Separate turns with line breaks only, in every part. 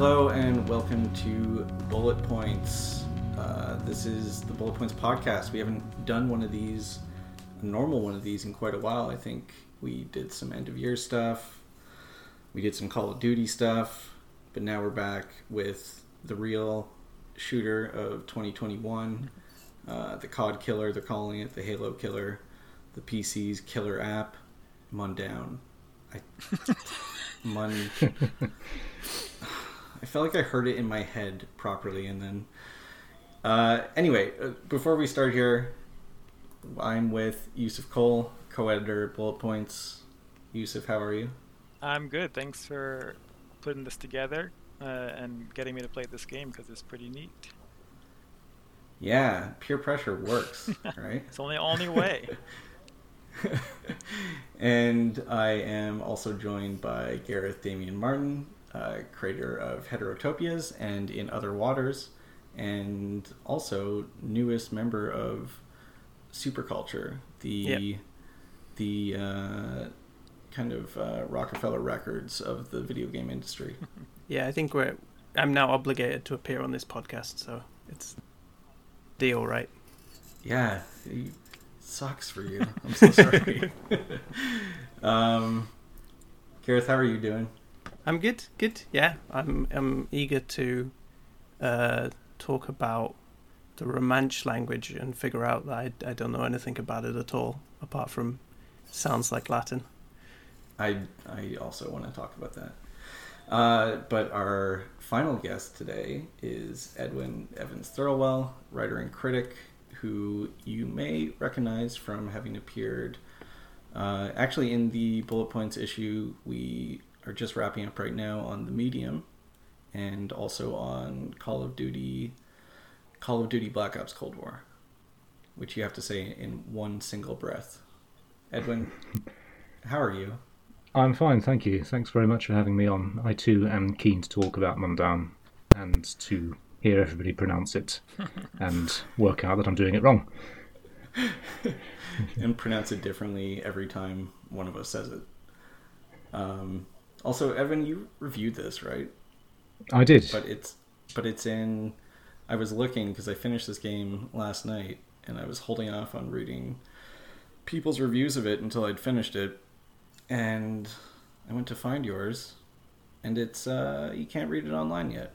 Hello and welcome to Bullet Points. Uh, this is the Bullet Points podcast. We haven't done one of these, a normal one of these, in quite a while. I think we did some end of year stuff, we did some Call of Duty stuff, but now we're back with the real shooter of 2021, uh, the COD killer, they're calling it, the Halo killer, the PC's killer app, Mundaun. I, Mun. I felt like I heard it in my head properly, and then. Uh, anyway, uh, before we start here, I'm with Yussef Cole, co-editor at Bullet Points. Yusuf, how are you?
I'm good. Thanks for putting this together uh, and getting me to play this game because it's pretty neat.
Yeah, peer pressure works, right?
it's only only way.
and I am also joined by Gareth Damian Martin, uh, creator of Heterotopias and In Other Waters, and also newest member of Superculture, the
Yep.
the uh, kind of uh, Roc-A-Fella Records of the video game industry.
Yeah, I think we're. I'm now obligated to appear on this podcast, so it's deal, right?
Yeah, it sucks for you. I'm so sorry. um, Gareth, how are you doing?
I'm good. Good. Yeah, I'm. I'm eager to uh, talk about the Romansh language and figure out that I, I don't know anything about it at all, apart from sounds like Latin.
I I also want to talk about that. Uh, but our final guest today is Edwin Evans Thirlwell, writer and critic, who you may recognize from having appeared uh, actually in the bullet points issue we are just wrapping up right now on the Medium, and also on Call of Duty, Call of Duty Black Ops Cold War, which you have to say in one single breath. Edwin, how are you?
I'm fine, thank you. Thanks very much for having me on. I too am keen to talk about Mundaun and to hear everybody pronounce it and work out that I'm doing it wrong.
and pronounce it differently every time one of us says it. Um, also, Evan, you reviewed this, right?
I did.
But it's but it's in. I was looking because I finished this game last night, and I was holding off on reading people's reviews of it until I'd finished it, and I went to find yours, and it's uh, you can't read it online yet.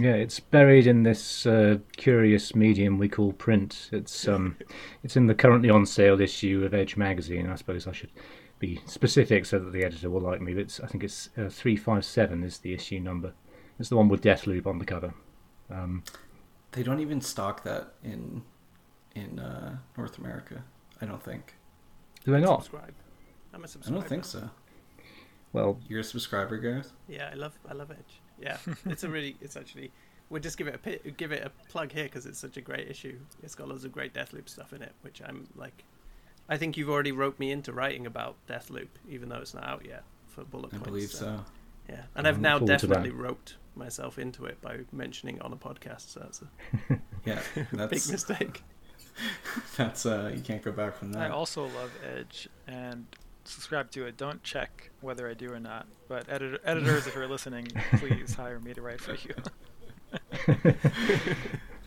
Yeah, it's buried in this uh, curious medium we call print. It's um, it's in the currently on sale issue of Edge magazine. I suppose I should be specific so that the editor will like me. But it's, I think it's uh, three five seven is the issue number. It's the one with Deathloop on the cover. Um,
They don't even stock that in in uh, North America. I don't think.
do they not?
Subscribe. I'm a
I
subscriber.
I don't think so.
Well,
You're a subscriber, Gareth.
Yeah, I love. I love Edge. Yeah, it's a really. It's actually. We'll just give it a give it a plug here because it's such a great issue. It's got loads of great Deathloop stuff in it, which I'm like. I think you've already roped me into writing about Deathloop, even though it's not out yet for bullet points.
I
points.
believe so.
Yeah, and I've
I'm
now
forward to that.
definitely roped myself into it by mentioning it on a podcast. So that's a
Yeah,
big mistake.
that's uh, you can't go back from that.
I also love Edge and subscribe to it. Don't check whether I do or not. But editor, editors, if you're listening, please hire me to write for you.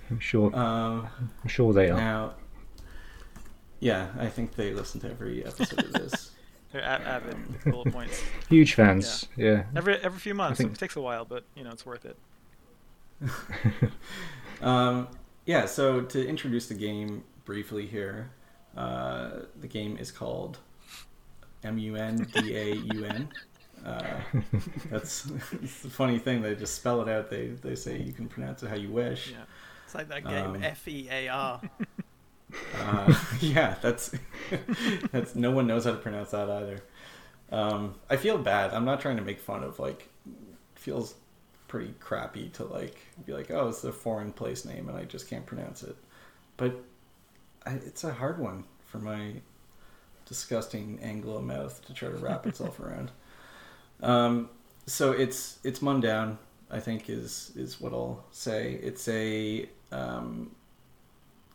I'm sure.
Um,
I'm sure they are.
now, yeah, I think they listen to every episode of this.
They're a- avid bullet points.
Huge fans. Yeah.
Every every few months.
think-
It takes a while, but you know it's worth it.
Um, yeah, so to introduce the game briefly here, uh, the game is called M U N D A U N. Uh, That's it's the funny thing. They just spell it out. They they say you can pronounce it how you wish.
Yeah.
It's like that game
Um,
F E A R.
Uh, yeah, that's that's no one knows how to pronounce that either. Um, I feel bad. I'm not trying to make fun of like. Feels pretty crappy to like be like, oh, it's a foreign place name and I just can't pronounce it. But I, it's a hard one for my disgusting Anglo mouth to try to wrap itself around. Um, so it's it's Mundaun. I think is is what I'll say. It's a um,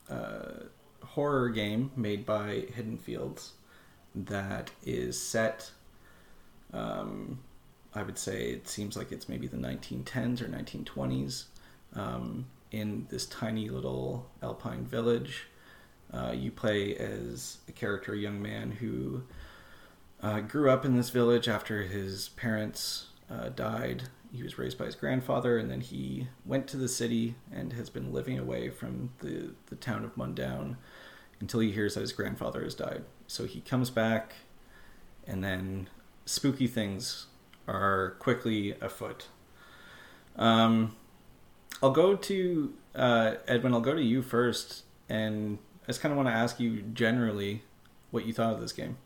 uh, horror game made by Hidden Fields that is set um, I would say it seems like it's maybe the 1910s or 1920s um, in this tiny little alpine village. Uh, you play as a character, a young man who uh, grew up in this village after his parents uh, died. He was raised by his grandfather, and then he went to the city and has been living away from the, the town of Mundaun until he hears that his grandfather has died. So he comes back, and then spooky things are quickly afoot. Um, I'll go to uh, Edwin. I'll go to you first, and I just kind of want to ask you generally what you thought of this game.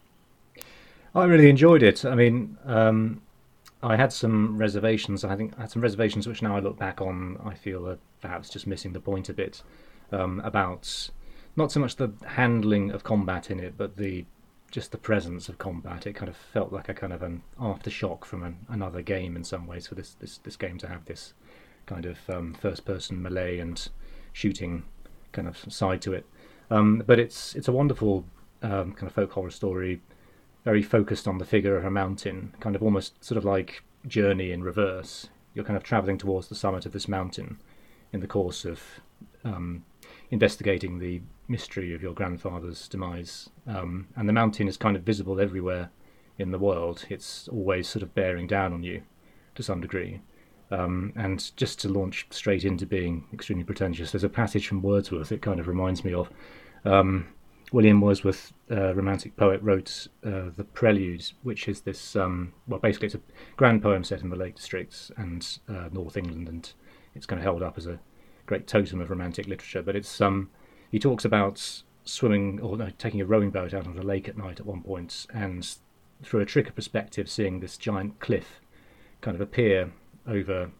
I really enjoyed it. I mean, um, I had some reservations. I think I had some reservations which now I look back on, I feel are perhaps just missing the point a bit um, about not so much the handling of combat in it, but the just the presence of combat. It kind of felt like a kind of an aftershock from an, another game in some ways for this, this, this game to have this kind of um, first person melee and shooting kind of side to it. Um, but it's it's a wonderful um, kind of folk horror story, very focused on the figure of a mountain, kind of almost sort of like Journey in reverse. You're kind of traveling towards the summit of this mountain in the course of um, investigating the mystery of your grandfather's demise. Um, and the mountain is kind of visible everywhere in the world. It's always sort of bearing down on you to some degree. Um, and just to launch straight into being extremely pretentious, there's a passage from Wordsworth it kind of reminds me of. Um, William Wordsworth, uh, romantic poet, wrote uh, the Prelude, which is this, um, well, basically it's a grand poem set in the Lake Districts and uh, North England, and it's kind of held up as a great totem of romantic literature. But it's um, he talks about swimming or no, taking a rowing boat out on the lake at night at one point, and through a trick of perspective, seeing this giant cliff kind of appear over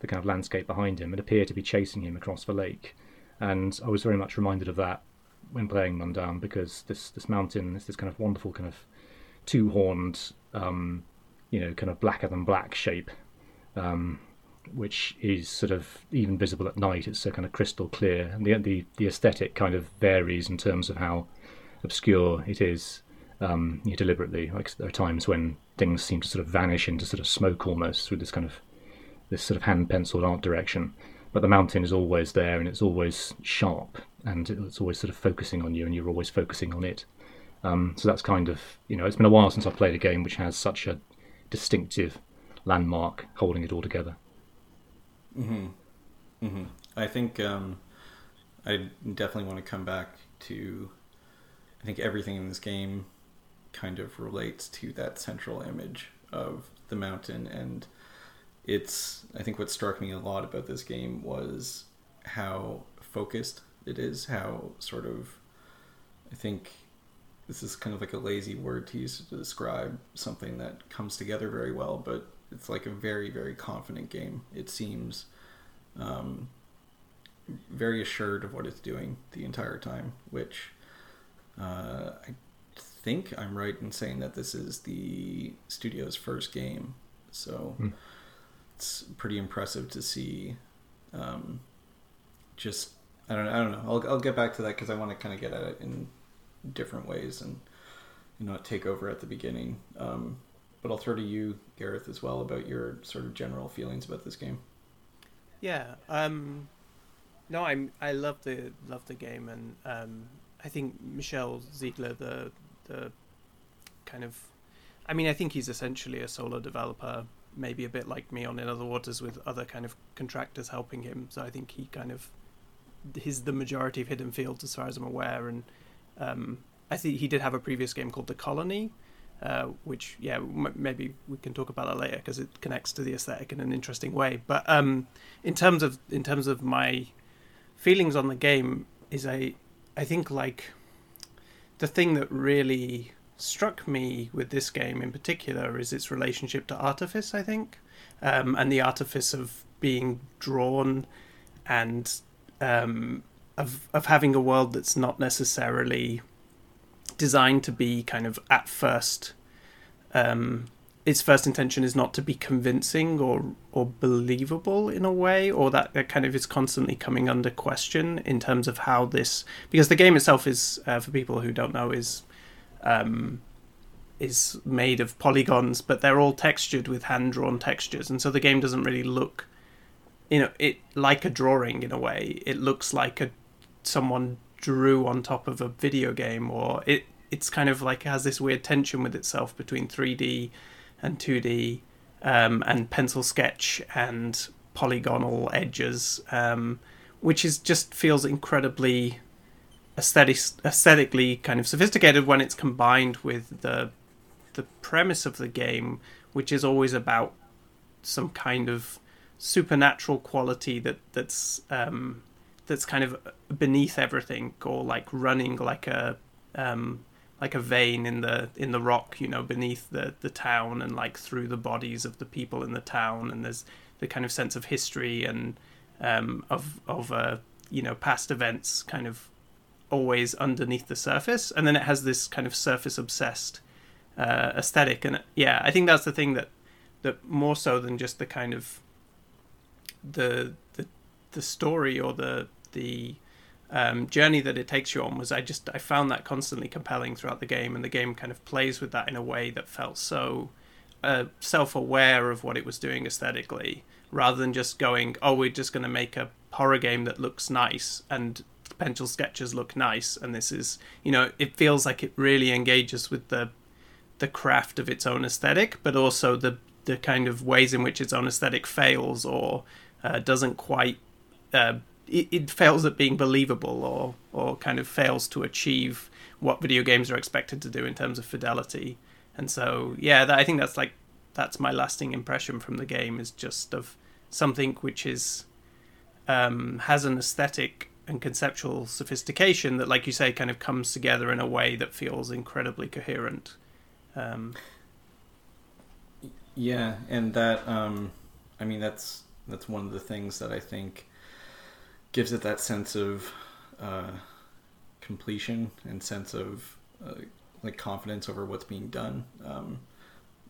the kind of landscape behind him and appear to be chasing him across the lake. And I was very much reminded of that when playing Mundaun because this this mountain is this kind of wonderful kind of two horned, um, you know, kind of blacker than black shape. Um, which is sort of even visible at night. It's so kind of crystal clear, and the the, the aesthetic kind of varies in terms of how obscure it is um, you deliberately. Like there are times when things seem to sort of vanish into sort of smoke almost through this kind of this sort of hand penciled art direction. But the mountain is always there, and it's always sharp, and it's always sort of focusing on you, and you're always focusing on it. Um, so that's kind of you know it's been a while since I've played a game which has such a distinctive landmark holding it all together.
Mm-hmm. Mm-hmm. I think um, I definitely want to come back to. I think everything in this game kind of relates to that central image of the mountain, and it's. I think what struck me a lot about this game was how focused it is. How sort of. I think this is kind of like a lazy word to use to describe something that comes together very well, but it's like a very very confident game. It seems um, very assured of what it's doing the entire time, which uh, I think I'm right in saying that this is the studio's first game. So mm. it's pretty impressive to see. Um, just I don't I don't know. I'll I'll get back to that because I want to kind of get at it in different ways and not take over at the beginning. Um, but I'll throw to you, Gareth, as well about your sort of general feelings about this game.
Yeah. Um, no, I'm. I love the love the game, and um, I think Michel Ziegler, the the kind of, I mean, I think he's essentially a solo developer, maybe a bit like me on In Other Waters, with other kind of contractors helping him. So I think he kind of, he's the majority of Hidden Fields, as far as I'm aware, and um, I think he did have a previous game called The Colony, uh, which yeah m- maybe we can talk about that later because it connects to the aesthetic in an interesting way. But um, in terms of in terms of my feelings on the game, is I I think like the thing that really struck me with this game in particular is its relationship to artifice. I think, um, and the artifice of being drawn and um, of of having a world that's not necessarily designed to be kind of at first um, its first intention is not to be convincing or or believable in a way, or that, that kind of is constantly coming under question in terms of how this because the game itself is uh, for people who don't know is um, is made of polygons, but they're all textured with hand drawn textures, and so the game doesn't really look, you know, it like a drawing in a way. It looks like a someone drew on top of a video game, or it it's kind of like has this weird tension with itself between 3D and 2D, um, and pencil sketch and polygonal edges, um, which is just feels incredibly aesthetic, aesthetically kind of sophisticated when it's combined with the the premise of the game, which is always about some kind of supernatural quality that that's um, that's kind of beneath everything, or like running like a um, like a vein in the in the rock, you know, beneath the the town and like through the bodies of the people in the town, and there's the kind of sense of history and um, of of uh, you know past events kind of always underneath the surface, and then it has this kind of surface obsessed uh, aesthetic. And yeah, I think that's the thing that that more so than just the kind of the the the story or the the um, journey that it takes you on was I just I found that constantly compelling throughout the game, and the game kind of plays with that in a way that felt so uh, self-aware of what it was doing aesthetically, rather than just going, oh, we're just going to make a horror game that looks nice and pencil sketches look nice, and this is you know it feels like it really engages with the the craft of its own aesthetic, but also the the kind of ways in which its own aesthetic fails or uh, doesn't quite uh, it, it, fails at being believable or or kind of fails to achieve what video games are expected to do in terms of fidelity. And so yeah, that, I think that's like that's my lasting impression from the game is just of something which is um, has an aesthetic and conceptual sophistication that, like you say, kind of comes together in a way that feels incredibly coherent. Um,
yeah, and that um, I mean that's that's one of the things that I think gives it that sense of uh, completion and sense of uh, like confidence over what's being done. Um,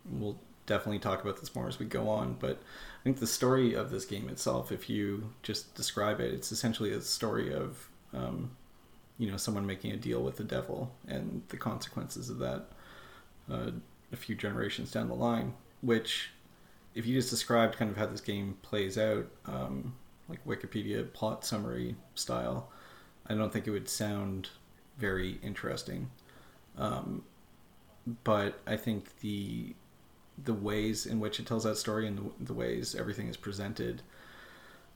we'll definitely talk about this more as we go on, but I think the story of this game itself, if you just describe it, it's essentially a story of um, you know someone making a deal with the devil and the consequences of that uh, a few generations down the line. Which, if you just described kind of how this game plays out, um, like Wikipedia plot summary style, I don't think it would sound very interesting. Um, but I think the the ways in which it tells that story and the, the ways everything is presented,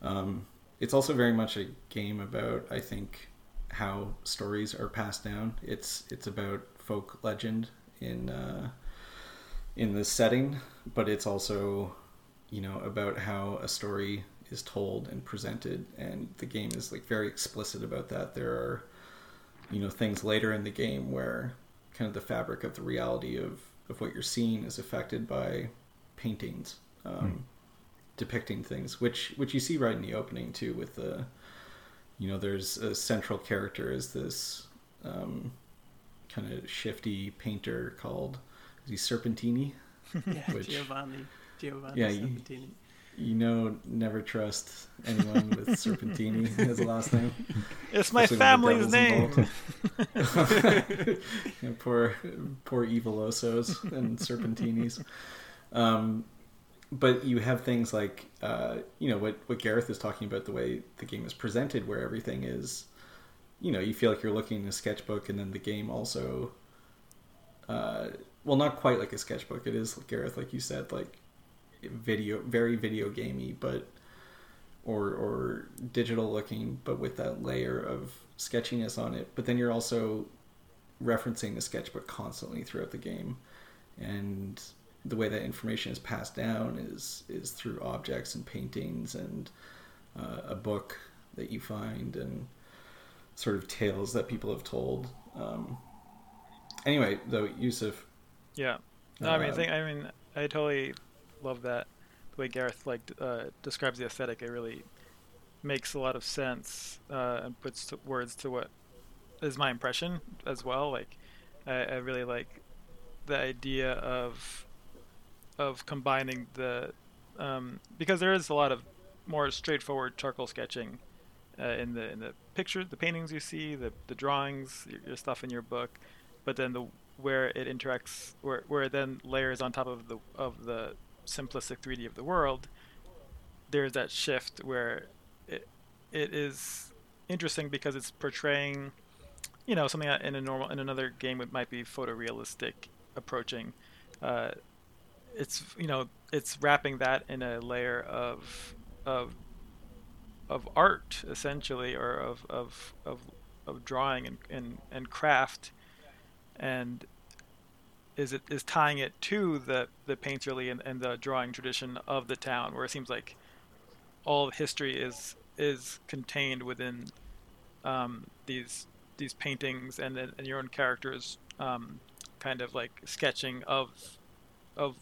um, it's also very much a game about I think how stories are passed down. It's it's about folk legend in uh, in the setting, but it's also you know about how a story is told and presented, and the game is like very explicit about that. There are you know things later in the game where kind of the fabric of the reality of of what you're seeing is affected by paintings um, mm. depicting things, which which you see right in the opening too. With the you know, there's a central character is this um, kind of shifty painter called is he Serpentini?
yeah, which, Giovanni. Giovanni
yeah, Serpentini. You, know, never trust anyone with Serpentini as a last name.
It's my family's name.
yeah, poor, poor evil osos and Serpentinis. Um, but you have things like, uh, you know, what what Gareth is talking about, the way the game is presented, where everything is, you know, you feel like you're looking in a sketchbook, and then the game also. Uh, well, not quite like a sketchbook. It is Gareth, like you said, like video, very video gamey, but or or digital looking, but with that layer of sketchiness on it. But then you're also referencing the sketchbook constantly throughout the game, and the way that information is passed down is is through objects and paintings and uh, a book that you find and sort of tales that people have told. Um, anyway, though Yussef.
Yeah, no, I mean, I think I mean I totally love that the way Gareth like uh, describes the aesthetic. It really makes a lot of sense uh, and puts to words to what is my impression as well. Like I, I really like the idea of of combining the um, because there is a lot of more straightforward charcoal sketching uh, in the in the pictures, the paintings you see, the the drawings, your, your, stuff in your book, but then the where it interacts, where where it then layers on top of the of the simplistic 3D of the world, there's that shift where it it is interesting because it's portraying, you know, something that in a normal in another game it might be photorealistic approaching. Uh, it's you know it's wrapping that in a layer of of of art essentially or of of of, of drawing and, and, and craft and is it is tying it to the the painterly and, and the drawing tradition of the town where it seems like all history is is contained within um, these these paintings and and your own characters um, kind of like sketching of of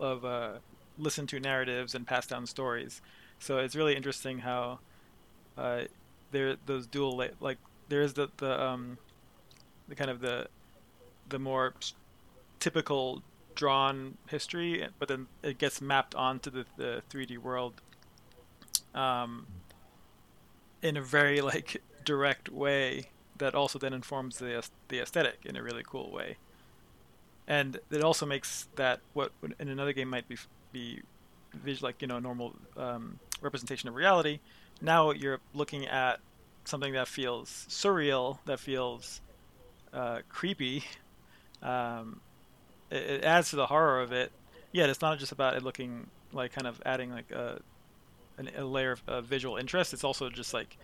of uh, listen to narratives and pass down stories. So it's really interesting how uh, there those dual like there's the the um the kind of the the more typical drawn history, but then it gets mapped onto the, the 3D world um, in a very like direct way that also then informs the the aesthetic in a really cool way. And it also makes that what in another game might be be visual like you know normal um, representation of reality. Now you're looking at something that feels surreal, that feels uh, creepy, um, it, it, adds to the horror of it. Yet it's not just about it looking like kind of adding like a, an, a layer of uh, visual interest. It's also just like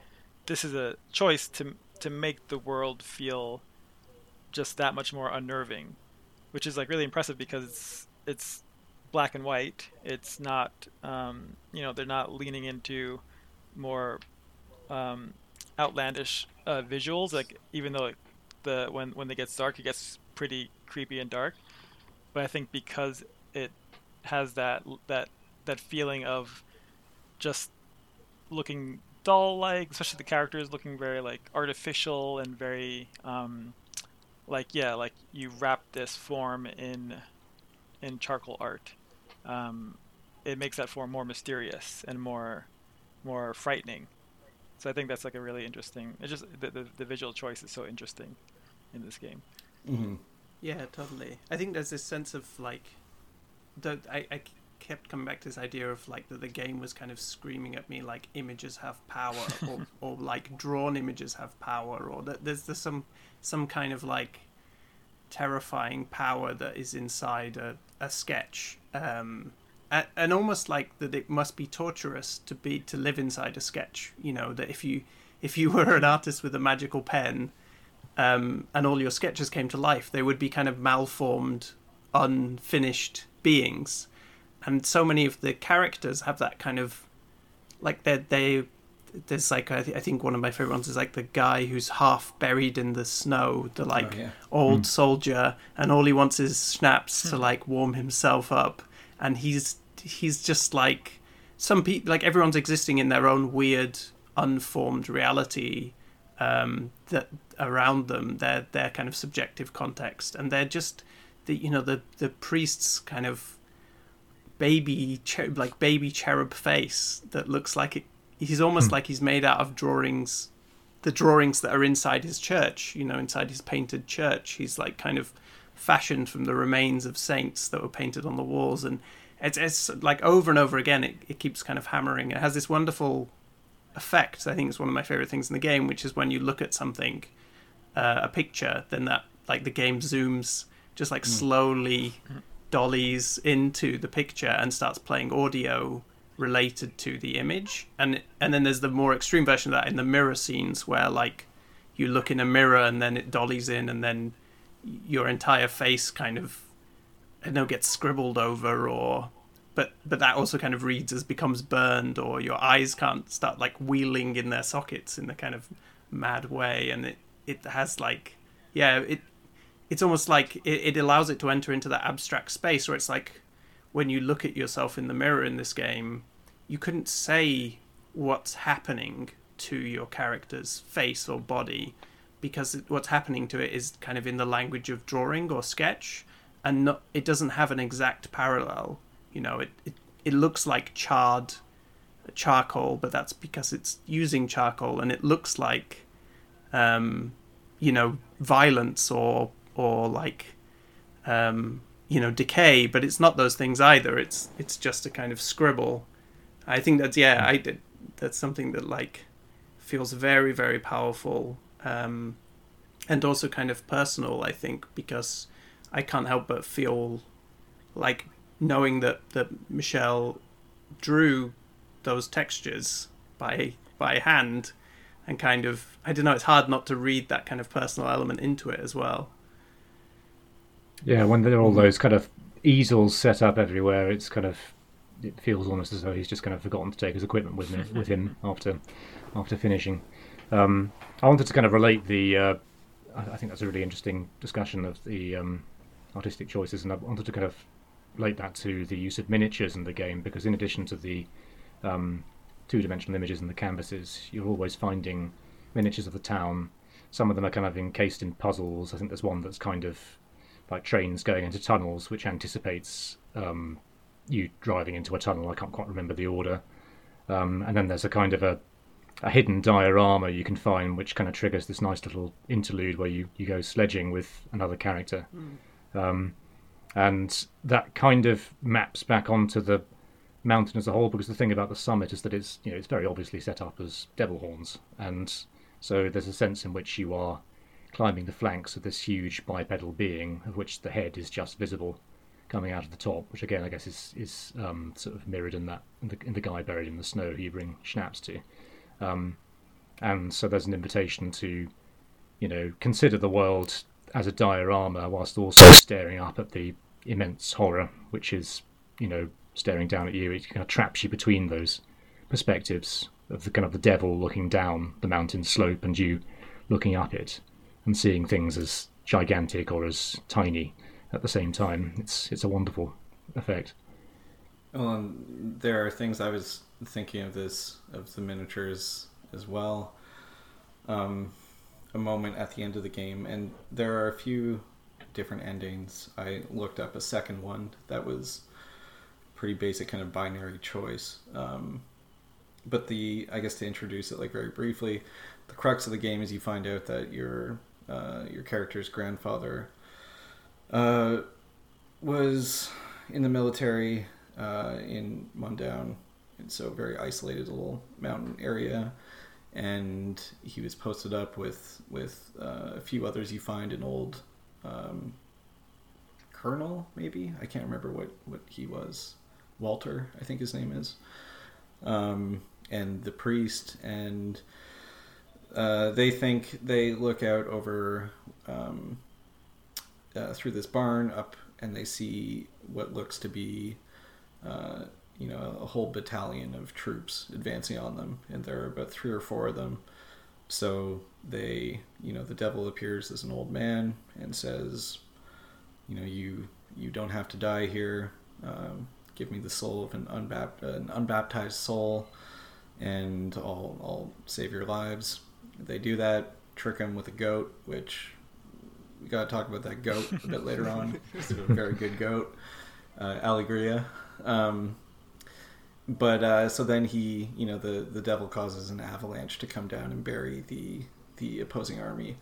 this is a choice to to make the world feel just that much more unnerving, which is like really impressive because it's it's black and white. It's not um, you know they're not leaning into more um, outlandish uh, visuals. Like even though the when when it gets dark, it gets pretty creepy and dark. But I think because it has that that that feeling of just looking dull like especially the characters looking very like artificial and very um like yeah like you wrap this form in in charcoal art um it makes that form more mysterious and more more frightening so i think that's like a really interesting it's just the, the, the visual choice is so interesting in this game
mm-hmm.
Yeah, totally. I think there's this sense of like, the I, I kept coming back to this idea of like that the game was kind of screaming at me like images have power or, or like drawn images have power or that there's there's some some kind of like terrifying power that is inside a, a sketch um and, and almost like that it must be torturous to be to live inside a sketch you know that if you if you were an artist with a magical pen um, and all your sketches came to life, they would be kind of malformed, unfinished beings. And so many of the characters have that kind of like they they there's like I, th- I, think one of my favorite ones is like the guy who's half buried in the snow, the like oh, yeah. old mm. soldier, and all he wants is schnapps to hmm. like warm himself up, and he's he's just like some people like everyone's existing in their own weird unformed reality um, that around them, their their kind of subjective context, and they're just the you know the the priest's kind of baby like baby cherub face that looks like it. He's almost hmm. like he's made out of drawings, the drawings that are inside his church. You know, inside his painted church, he's like kind of fashioned from the remains of saints that were painted on the walls and it's, it's like over and over again it, it keeps kind of hammering it has this wonderful effect i think it's one of my favorite things in the game which is when you look at something uh, a picture, then that like the game zooms just like mm. slowly dollies into the picture and starts playing audio related to the image and and then there's the more extreme version of that in the mirror scenes where like you look in a mirror and then it dollies in and then your entire face kind of I know gets scribbled over or but but that also kind of reads as becomes burned or your eyes can't start like wheeling in their sockets in the kind of mad way. And it it has like yeah it it's almost like it, it allows it to enter into that abstract space where it's like when you look at yourself in the mirror in this game you couldn't say what's happening to your character's face or body because what's happening to it is kind of in the language of drawing or sketch and not, it doesn't have an exact parallel you know it, it it looks like charred charcoal but that's because it's using charcoal and it looks like um, you know, violence or or like um, you know, decay, but it's not those things either. It's it's just a kind of scribble. I think that's yeah, I did. That's something that like feels very very powerful, um, and also kind of personal. I think because I can't help but feel like knowing that that Michel drew those textures by by hand and kind of I don't know it's hard not to read that kind of personal element into it as well.
Yeah, when there are all those kind of easels set up everywhere, it's kind of it feels almost as though he's just kind of forgotten to take his equipment with him, with him after after finishing. Um, I wanted to kind of relate the. Uh, I think that's a really interesting discussion of the um, artistic choices, and I wanted to kind of relate that to the use of miniatures in the game because in addition to the um, two-dimensional images in the canvases, you're always finding miniatures of the town. Some of them are kind of encased in puzzles. I think there's one that's kind of like trains going into tunnels, which anticipates um, you driving into a tunnel. I can't quite remember the order. Um, and then there's a kind of a, a hidden diorama you can find, which kind of triggers this nice little interlude where you, you go sledging with another character. Mm. Um, and that kind of maps back onto the mountain as a whole because the thing about the summit is that it's you know it's very obviously set up as devil horns. And so there's a sense in which you are climbing the flanks of this huge bipedal being of which the head is just visible coming out of the top which again I guess is is um, sort of mirrored in that in the, in the guy buried in the snow who you bring schnapps to. Um, and so there's an invitation to you know consider the world as a diorama whilst also staring up at the immense horror, which is, you know, staring down at you. It kind of traps you between those perspectives of the kind of the devil looking down the mountain slope and you looking up it and seeing things as gigantic or as tiny at the same time. It's it's a wonderful effect.
Well, um, there are things I was thinking of this of the miniatures as well. Um, a moment at the end of the game, and there are a few different endings. I looked up a second one that was pretty basic kind of binary choice. Um, but the I guess to introduce it like very briefly, the crux of the game is you find out that your uh, your character's grandfather uh, was in the military uh, in Mundaun, and so very isolated little mountain area. And he was posted up with with uh, a few others you find in old um, colonel, maybe I can't remember what what he was. Walter, I think his name is, um, and the priest, and uh, they think they look out over um, uh, through this barn up, and they see what looks to be. Uh, you know, a whole battalion of troops advancing on them, and there are about three or four of them. So they, you know, the devil appears as an old man and says, you know, you you don't have to die here. Um, give me the soul of an, unbapt- an unbaptized soul, and I'll I'll save your lives. They do that. Trick him with a goat, which we got to talk about that goat a bit later on. It's a very good goat, uh, Alegria. Um, but uh, so then he, you know, the the devil causes an avalanche to come down and bury the the opposing army.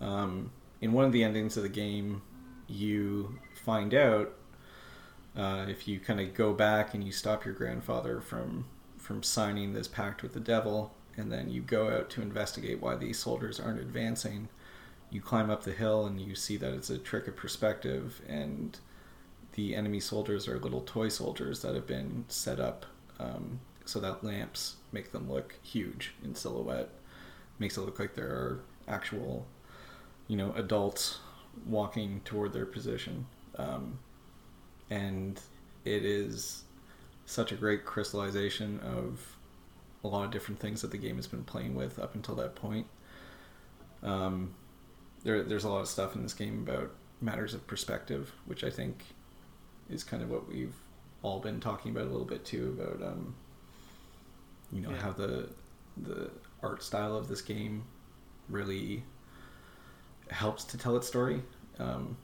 Um, in one of the endings of the game, you find out uh, if you kind of go back and you stop your grandfather from from signing this pact with the devil, and then you go out to investigate why these soldiers aren't advancing. You climb up the hill and you see that it's a trick of perspective, and the enemy soldiers are little toy soldiers that have been set up um, so that lamps make them look huge in silhouette. Makes it look like there are actual, you know, adults walking toward their position. Um, and it is such a great crystallization of a lot of different things that the game has been playing with up until that point. Um, there, there's a lot of stuff in this game about matters of perspective, which I think is kind of what we've all been talking about a little bit too about um, you know yeah. how the the art style of this game really helps to tell its story um,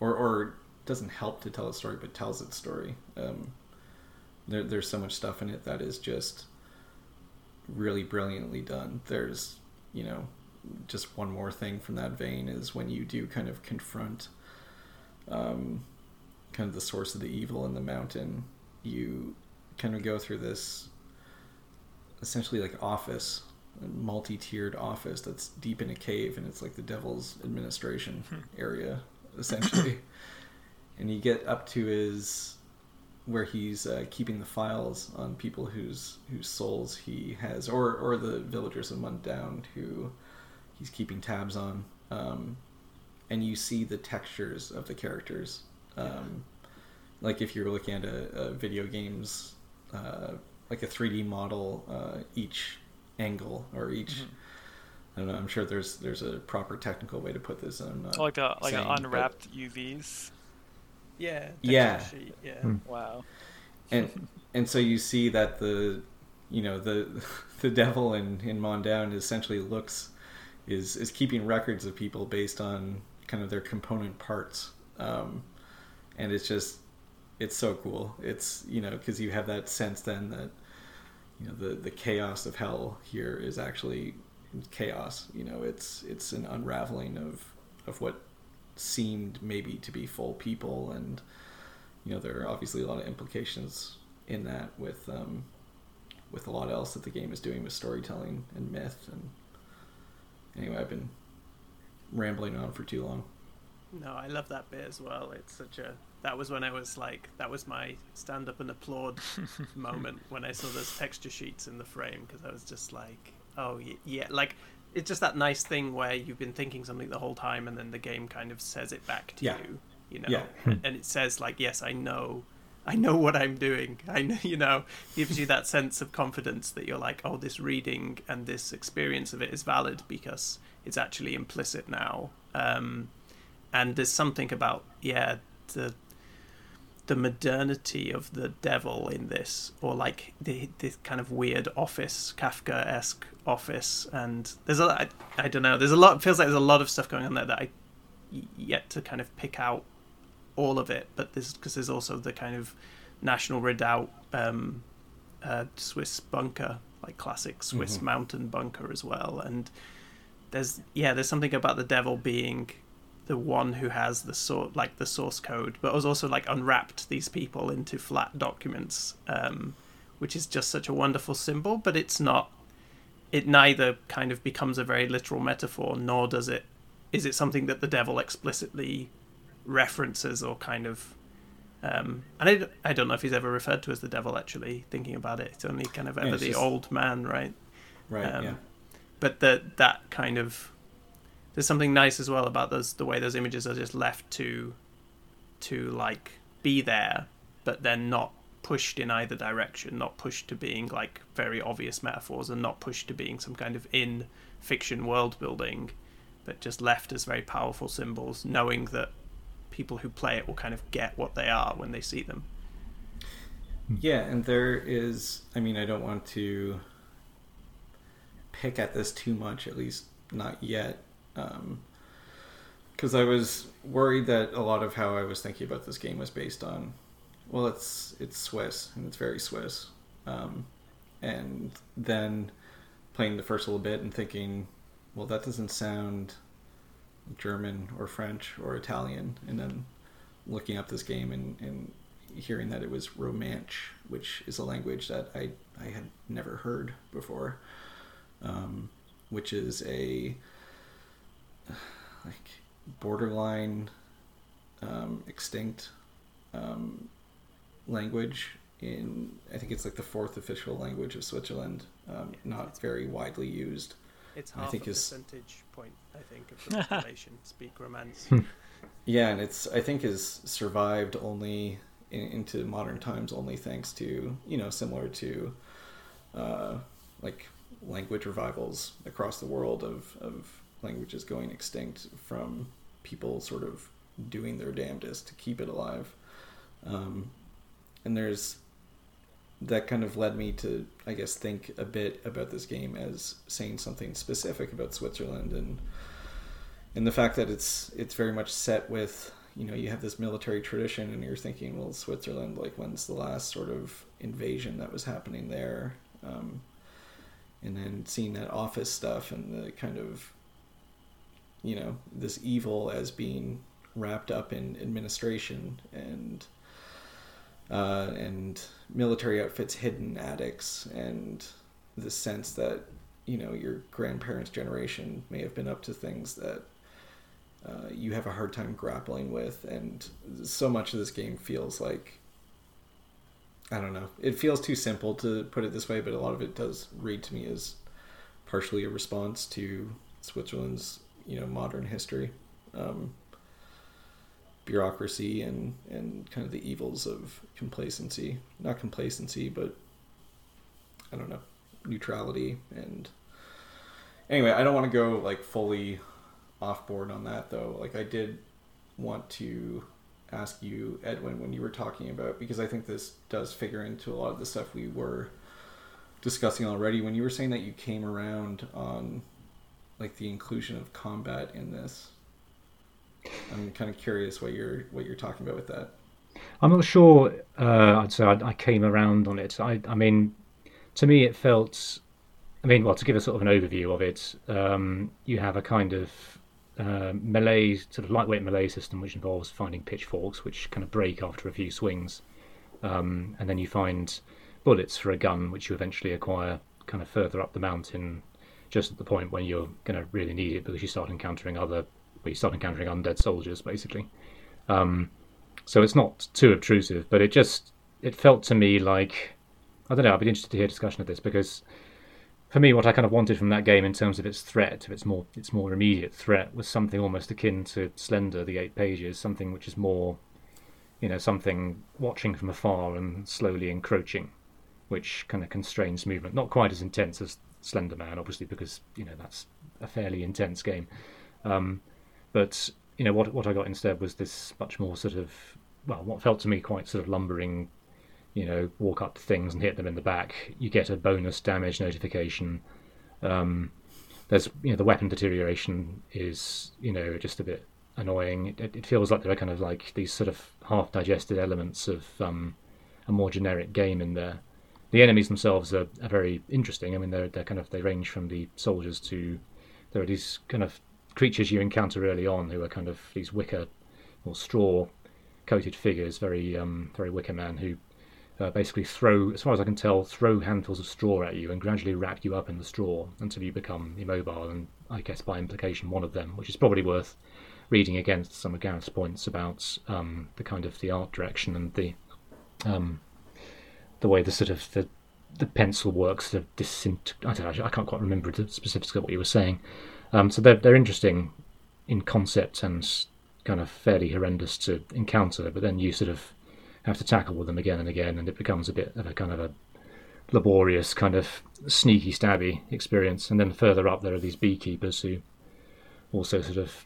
or or doesn't help to tell its story but tells its story um, there, there's so much stuff in it that is just really brilliantly done there's you know just one more thing from that vein is when you do kind of confront um, kind of the source of the evil in the mountain, you kind of go through this essentially like office, a multi-tiered office that's deep in a cave, and it's like the devil's administration area essentially. and you get up to his where he's uh, keeping the files on people whose whose souls he has, or or the villagers of Mundaun who he's keeping tabs on. Um, and you see the textures of the characters. Um, like if you're looking at a, a video games, uh, like a 3D model, uh, each angle or each.
Mhm.
I don't know. I'm sure there's there's a proper technical way to put this. I'm not
like a like
saying,
an
but-
unwrapped UVs.
Yeah.
Yeah.
Sheet, yeah.
Hmm.
Wow.
and and so you see that the you know the the devil in in Mundaun essentially looks is is keeping records of people based on kind of their component parts um and it's just it's so cool it's you know because you have that sense then that you know the the chaos of hell here is actually chaos you know it's it's an unraveling of of what seemed maybe to be full people and you know there are obviously a lot of implications in that with um, with a lot else that the game is doing with storytelling and myth and anyway I've been rambling on for too long.
No, I love that bit as well. It's such a. That was when I was like, that was my stand up and applaud moment when I saw those texture sheets in the frame because I was just like, oh yeah, like it's just that nice thing where you've been thinking something the whole time and then the game kind of says it back to
Yeah.
you, you know,
Yeah.
and it says like, yes, I know. I know what I'm doing. I know, you know, gives you that sense of confidence that you're like, oh, this reading and this experience of it is valid because it's actually implicit now. Um, and there's something about yeah the the modernity of the devil in this or like the this kind of weird office kafka-esque office and there's a I, I don't know there's a lot it feels like there's a lot of stuff going on there that I yet to kind of pick out all of it but there's because there's also the kind of national redoubt um uh swiss bunker like classic swiss
Mhm.
mountain bunker as well and there's yeah there's something about the devil being the one who has the sort like the source code but has also like unwrapped these people into flat documents um which is just such a wonderful symbol but it's not it neither kind of becomes a very literal metaphor nor does it is it something that the devil explicitly references or kind of um, and I, I don't know if he's ever referred to as the devil actually thinking about it it's only kind of ever
it's
the
just-
old man right
Right.
Um,
yeah.
but that that kind of there's something nice as well about those the way those images are just left to to like be there but then not pushed in either direction not pushed to being like very obvious metaphors and not pushed to being some kind of in fiction world building but just left as very powerful symbols knowing that people who play it will kind of get what they are when they see them
Yeah, and there is. I mean, I don't want to pick at this too much, at least not yet, because I was worried that a lot of how I was thinking about this game was based on, well, it's it's Swiss and it's very Swiss, um, and then playing the first little bit and thinking, well, that doesn't sound German or French or Italian, and then looking up this game and, and hearing that it was Romansh, which is a language that I I had never heard before, um, which is a like borderline um, extinct um, language in I think it's like the fourth official language of Switzerland, um, not very widely used.
it's
I
half
think
a
is-
percentage point i think of the population speak Romansh
Yeah, and it's I think has survived only in, into modern times only thanks to you know similar to uh, like language revivals across the world of of languages going extinct from people sort of doing their damnedest to keep it alive. Um, and there's that kind of led me to I guess think a bit about this game as saying something specific about Switzerland and and the fact that it's it's very much set with you know you have this military tradition and you're thinking well Switzerland like when's the last sort of invasion that was happening there um, and then seeing that office stuff and the kind of you know this evil as being wrapped up in administration and uh, and military outfits hidden attics and the sense that you know your grandparents' generation may have been up to things that uh, you have a hard time grappling with, and so much of this game feels like I don't know. It feels too simple to put it this way, but a lot of it does read to me as partially a response to Switzerland's you know modern history, um, bureaucracy, and and kind of the evils of complacency. Not complacency, but I don't know neutrality and anyway i don't want to go like fully off board on that though like i did want to ask you edwin when you were talking about because i think this does figure into a lot of the stuff we were discussing already when you were saying that you came around on like the inclusion of combat in this i'm kind of curious what you're what you're talking about with that
i'm not sure uh, i'd say I, I came around on it i i mean to me, it felt. I mean, well, to give a sort of an overview of it, um, you have a kind of uh, melee, sort of lightweight melee system, which involves finding pitchforks, which kind of break after a few swings, um, and then you find bullets for a gun, which you eventually acquire kind of further up the mountain, just at the point when you're going to really need it because you start encountering other, well, you start encountering undead soldiers, basically. Um, so it's not too obtrusive, but it just it felt to me like I don't know. I'd be interested to hear discussion of this because for me, what I kind of wanted from that game in terms of its threat, its more its more immediate threat, was something almost akin to Slender, the eight pages, something which is more, you know, something watching from afar and slowly encroaching, which kind of constrains movement. Not quite as intense as Slender Man, obviously, because you know that's a fairly intense game. Um, but you know what what I got instead was this much more sort of well, what felt to me quite sort of lumbering you know, walk up to things and hit them in the back, you get a bonus damage notification. Um, there's, you know, the weapon deterioration is, you know, just a bit annoying. It, it feels like there are kind of like these sort of half digested elements of um, a more generic game in there. The enemies themselves are, are very interesting. I mean, they're they're kind of they range from the soldiers to there are these kind of creatures you encounter early on who are kind of these wicker or straw coated figures, very um, very wicker man who uh, basically throw, as far as I can tell, throw handfuls of straw at you and gradually wrap you up in the straw until you become immobile. And I guess by implication, one of them, which is probably worth reading against some of Gareth's points about um, the kind of the art direction and the um, the way the sort of the the pencil works. The disint- I don't know. I can't quite remember the specifics of what you were saying. Um, so they're they're interesting in concept and kind of fairly horrendous to encounter, but then you sort of have to tackle with them again and again, and it becomes a bit of a kind of a laborious, kind of sneaky, stabby experience. And then further up, there are these beekeepers who also sort of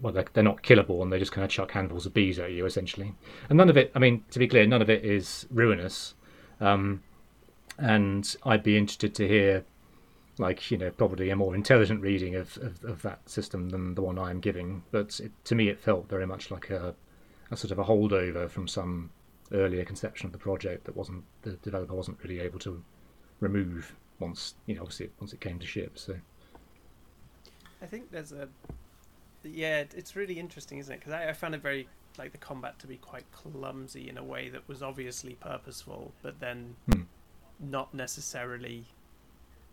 well, they're, they're not killable, and they just kind of chuck handfuls of bees at you, essentially. And none of it, I mean, to be clear, none of it is ruinous. Um, and I'd be interested to hear, like, you know, probably a more intelligent reading of, of, of that system than the one I'm giving. But it, to me, it felt very much like a, a sort of a holdover from some earlier conception of the project that wasn't the developer wasn't really able to remove once you know obviously once it came to ship. So
I think there's a yeah, it's really interesting, isn't it? Because I, I found it very like the combat to be quite clumsy in a way that was obviously purposeful, but then
hmm.
not necessarily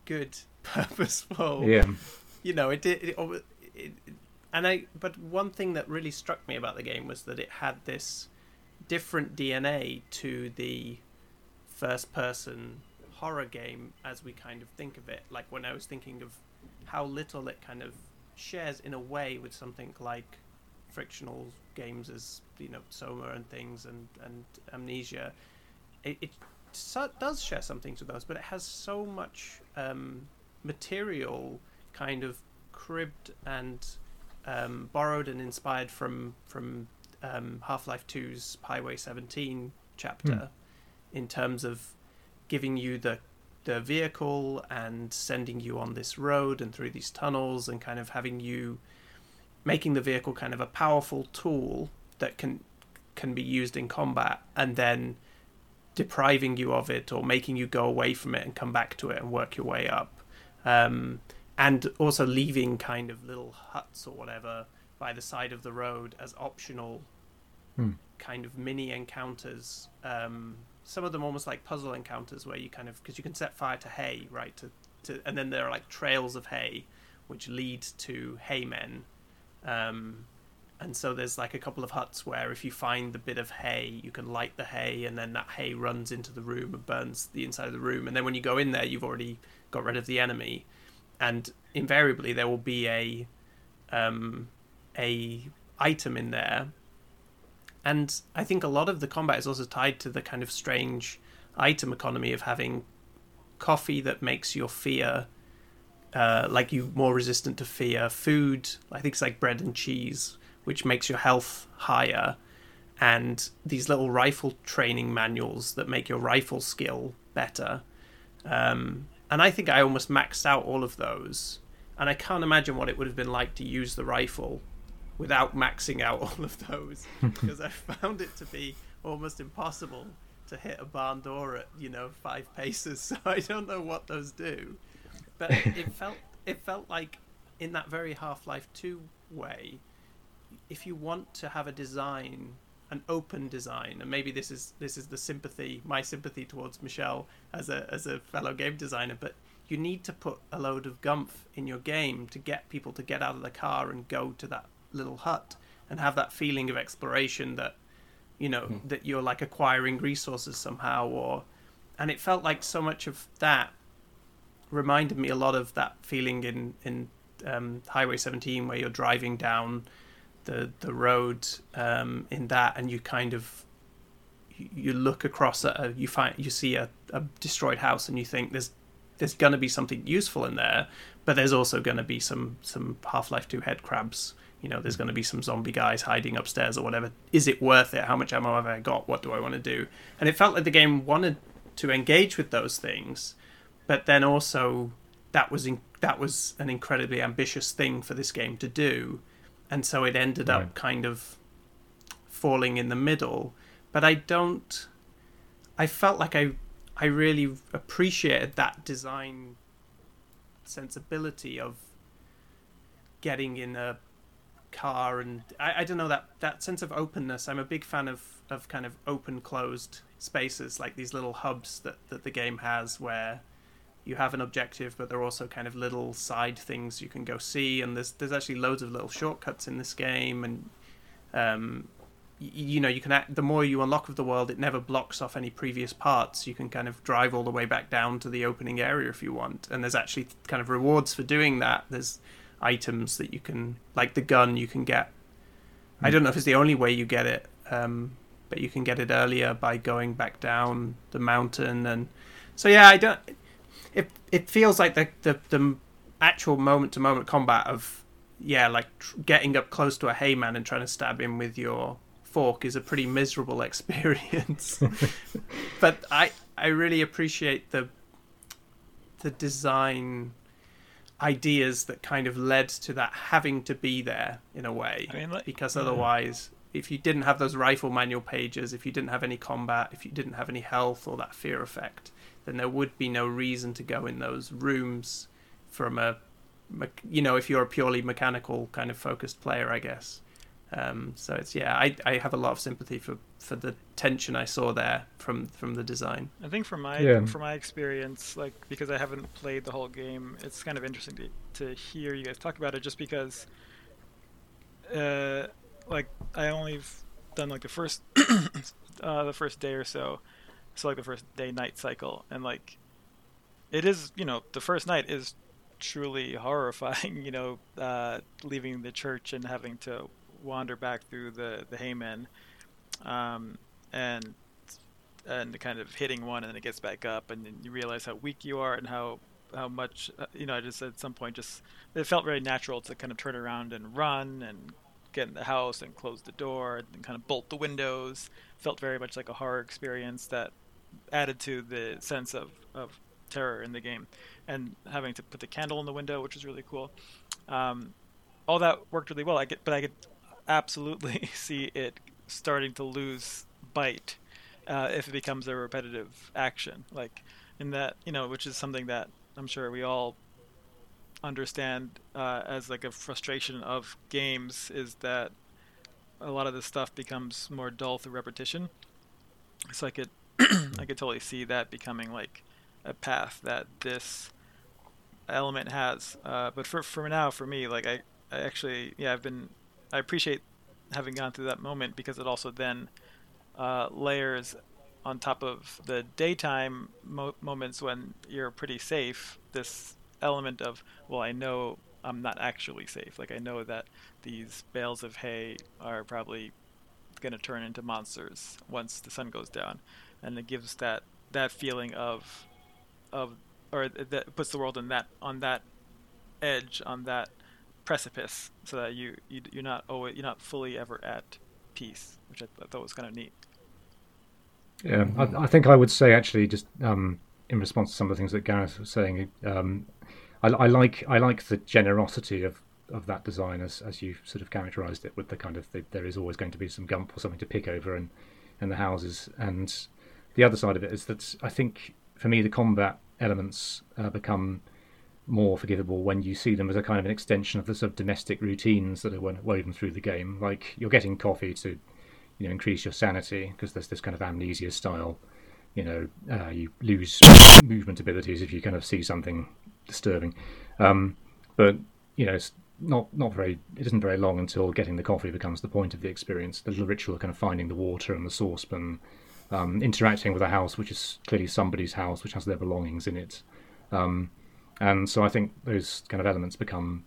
good purposeful.
Yeah,
you know, it did. It, it, it, and I, but one thing that really struck me about the game was that it had this different DNA to the first person horror game as we kind of think of it. Like when I was thinking of how little it kind of shares in a way with something like frictional games as you know Soma and things and and Amnesia. It, it so, does share some things with those, but it has so much um, material kind of cribbed and um, borrowed and inspired from from um, Half Life 2's Highway 17 chapter mm. in terms of giving you the the vehicle and sending you on this road and through these tunnels and kind of having you making the vehicle kind of a powerful tool that can can be used in combat and then depriving you of it or making you go away from it and come back to it and work your way up um, and also leaving kind of little huts or whatever by the side of the road as optional
Hmm.
kind of mini encounters. Um, some of them almost like puzzle encounters where you kind of because you can set fire to hay, right? To, to and then there are like trails of hay which lead to haymen. Um, and so there's like a couple of huts where if you find the bit of hay, you can light the hay, and then that hay runs into the room and burns the inside of the room. And then when you go in there, you've already got rid of the enemy, and invariably there will be a um, a item in there. And I think a lot of the combat is also tied to the kind of strange item economy of having coffee that makes your fear uh, like you more resistant to fear. Food, I think it's like bread and cheese, which makes your health higher, and these little rifle training manuals that make your rifle skill better. Um, and I think I almost maxed out all of those, and I can't imagine what it would have been like to use the rifle without maxing out all of those, because I found it to be almost impossible to hit a barn door at you know five paces. So I don't know what those do but it felt it felt like in that very Half-Life 2 way if you want to have a design an open design and maybe this is this is the sympathy my sympathy towards Michelle as a as a fellow game designer but you need to put a load of gumph in your game to get people to get out of the car and go to that little hut and have that feeling of exploration that you know
Hmm.
that you're like acquiring resources somehow or and it felt like so much of that reminded me a lot of that feeling in in um, Highway 17 where you're driving down the the road um, in that and you kind of you- look across at a, you find you see a, a destroyed house and you think there's there's going to be something useful in there but there's also going to be some some Half-Life 2 head crabs. You know there's going to be some zombie guys hiding upstairs or whatever. Is it worth it? How much ammo have I got? What do I want to do? And it felt like the game wanted to engage with those things but then also that was in, that was an incredibly ambitious thing for this game to do, and so it ended
Right.
up kind of falling in the middle. But I don't. I felt like I I really appreciated that design sensibility of getting in a car and I, I don't know that that sense of openness i'm a big fan of of kind of open closed spaces like these little hubs that that the game has where you have an objective but there are also kind of little side things you can go see and there's there's actually loads of little shortcuts in this game and um y- you know you can act, the more you unlock of the world it never blocks off any previous parts. You can kind of drive all the way back down to the opening area if you want and there's actually kind of rewards for doing that. There's items that you can like the gun you can get. I don't know if it's the only way you get it um but you can get it earlier by going back down the mountain and so yeah i don't it it feels like the the, the actual moment to moment combat of yeah like tr- getting up close to a hayman and trying to stab him with your fork is a pretty miserable experience. But i i really appreciate the the design ideas that kind of led to that having to be there in a way.
I mean, like-
because otherwise if you didn't have those rifle manual pages if you didn't have any combat if you didn't have any health or that fear effect then there would be no reason to go in those rooms from a you know if you're a purely mechanical kind of focused player i guess. Um, so it's yeah I, I have a lot of sympathy for, for the tension i saw there from from the design.
I think from my
Yeah.
from my experience, like because I haven't played the whole game, it's kind of interesting to to hear you guys talk about it, just because, uh, like I only done like the first uh, the first day or so, so like the first day night cycle, and like it is you know the first night is truly horrifying. You know, uh, leaving the church and having to wander back through the the Haymen, um, and and kind of hitting one and then it gets back up and then you realize how weak you are and how how much uh, you know I just at some point just it felt very natural to kind of turn around and run and get in the house and close the door and kind of bolt the windows felt very much like a horror experience that added to the sense of, of terror in the game and having to put the candle in the window which was really cool. Um, all that worked really well. I get but I could absolutely see it starting to lose bite uh, if it becomes a repetitive action. Like in that you know which is something that i'm sure we all understand uh, as like a frustration of games is that a lot of this stuff becomes more dull through repetition. So I could I could totally see that becoming like a path that this element has. Uh, but for for now, for me, like I, I actually yeah I've been I appreciate having gone through that moment because it also then uh, layers on top of the daytime mo- moments when you're pretty safe. This element of well, I know I'm not actually safe. Like I know that these bales of hay are probably going to turn into monsters once the sun goes down, and it gives that that feeling of of or that puts the world in that on that edge on that precipice so that you, you you're not always you're not fully ever at peace which I, I thought was kind of neat.
Yeah I, I, think I would say actually just um, in response to some of the things that Gareth was saying um, I, I, like I like the generosity of, of that design as, as you sort of characterized it with the kind of the, there is always going to be some gump or something to pick over and in the houses. And the other side of it is that I think for me the combat elements uh, become more forgivable when you see them as a kind of an extension of the sort of domestic routines that are woven through the game. Like you're getting coffee to, you know, increase your sanity because there's this kind of amnesia style. You know, uh, you lose movement abilities if you kind of see something disturbing. Um, but you know, it's not not very. It isn't very long until getting the coffee becomes the point of the experience. The little ritual of kind of finding the water and the saucepan um, interacting with a house which is clearly somebody's house, which has their belongings in it. Um, and so I think those kind of elements become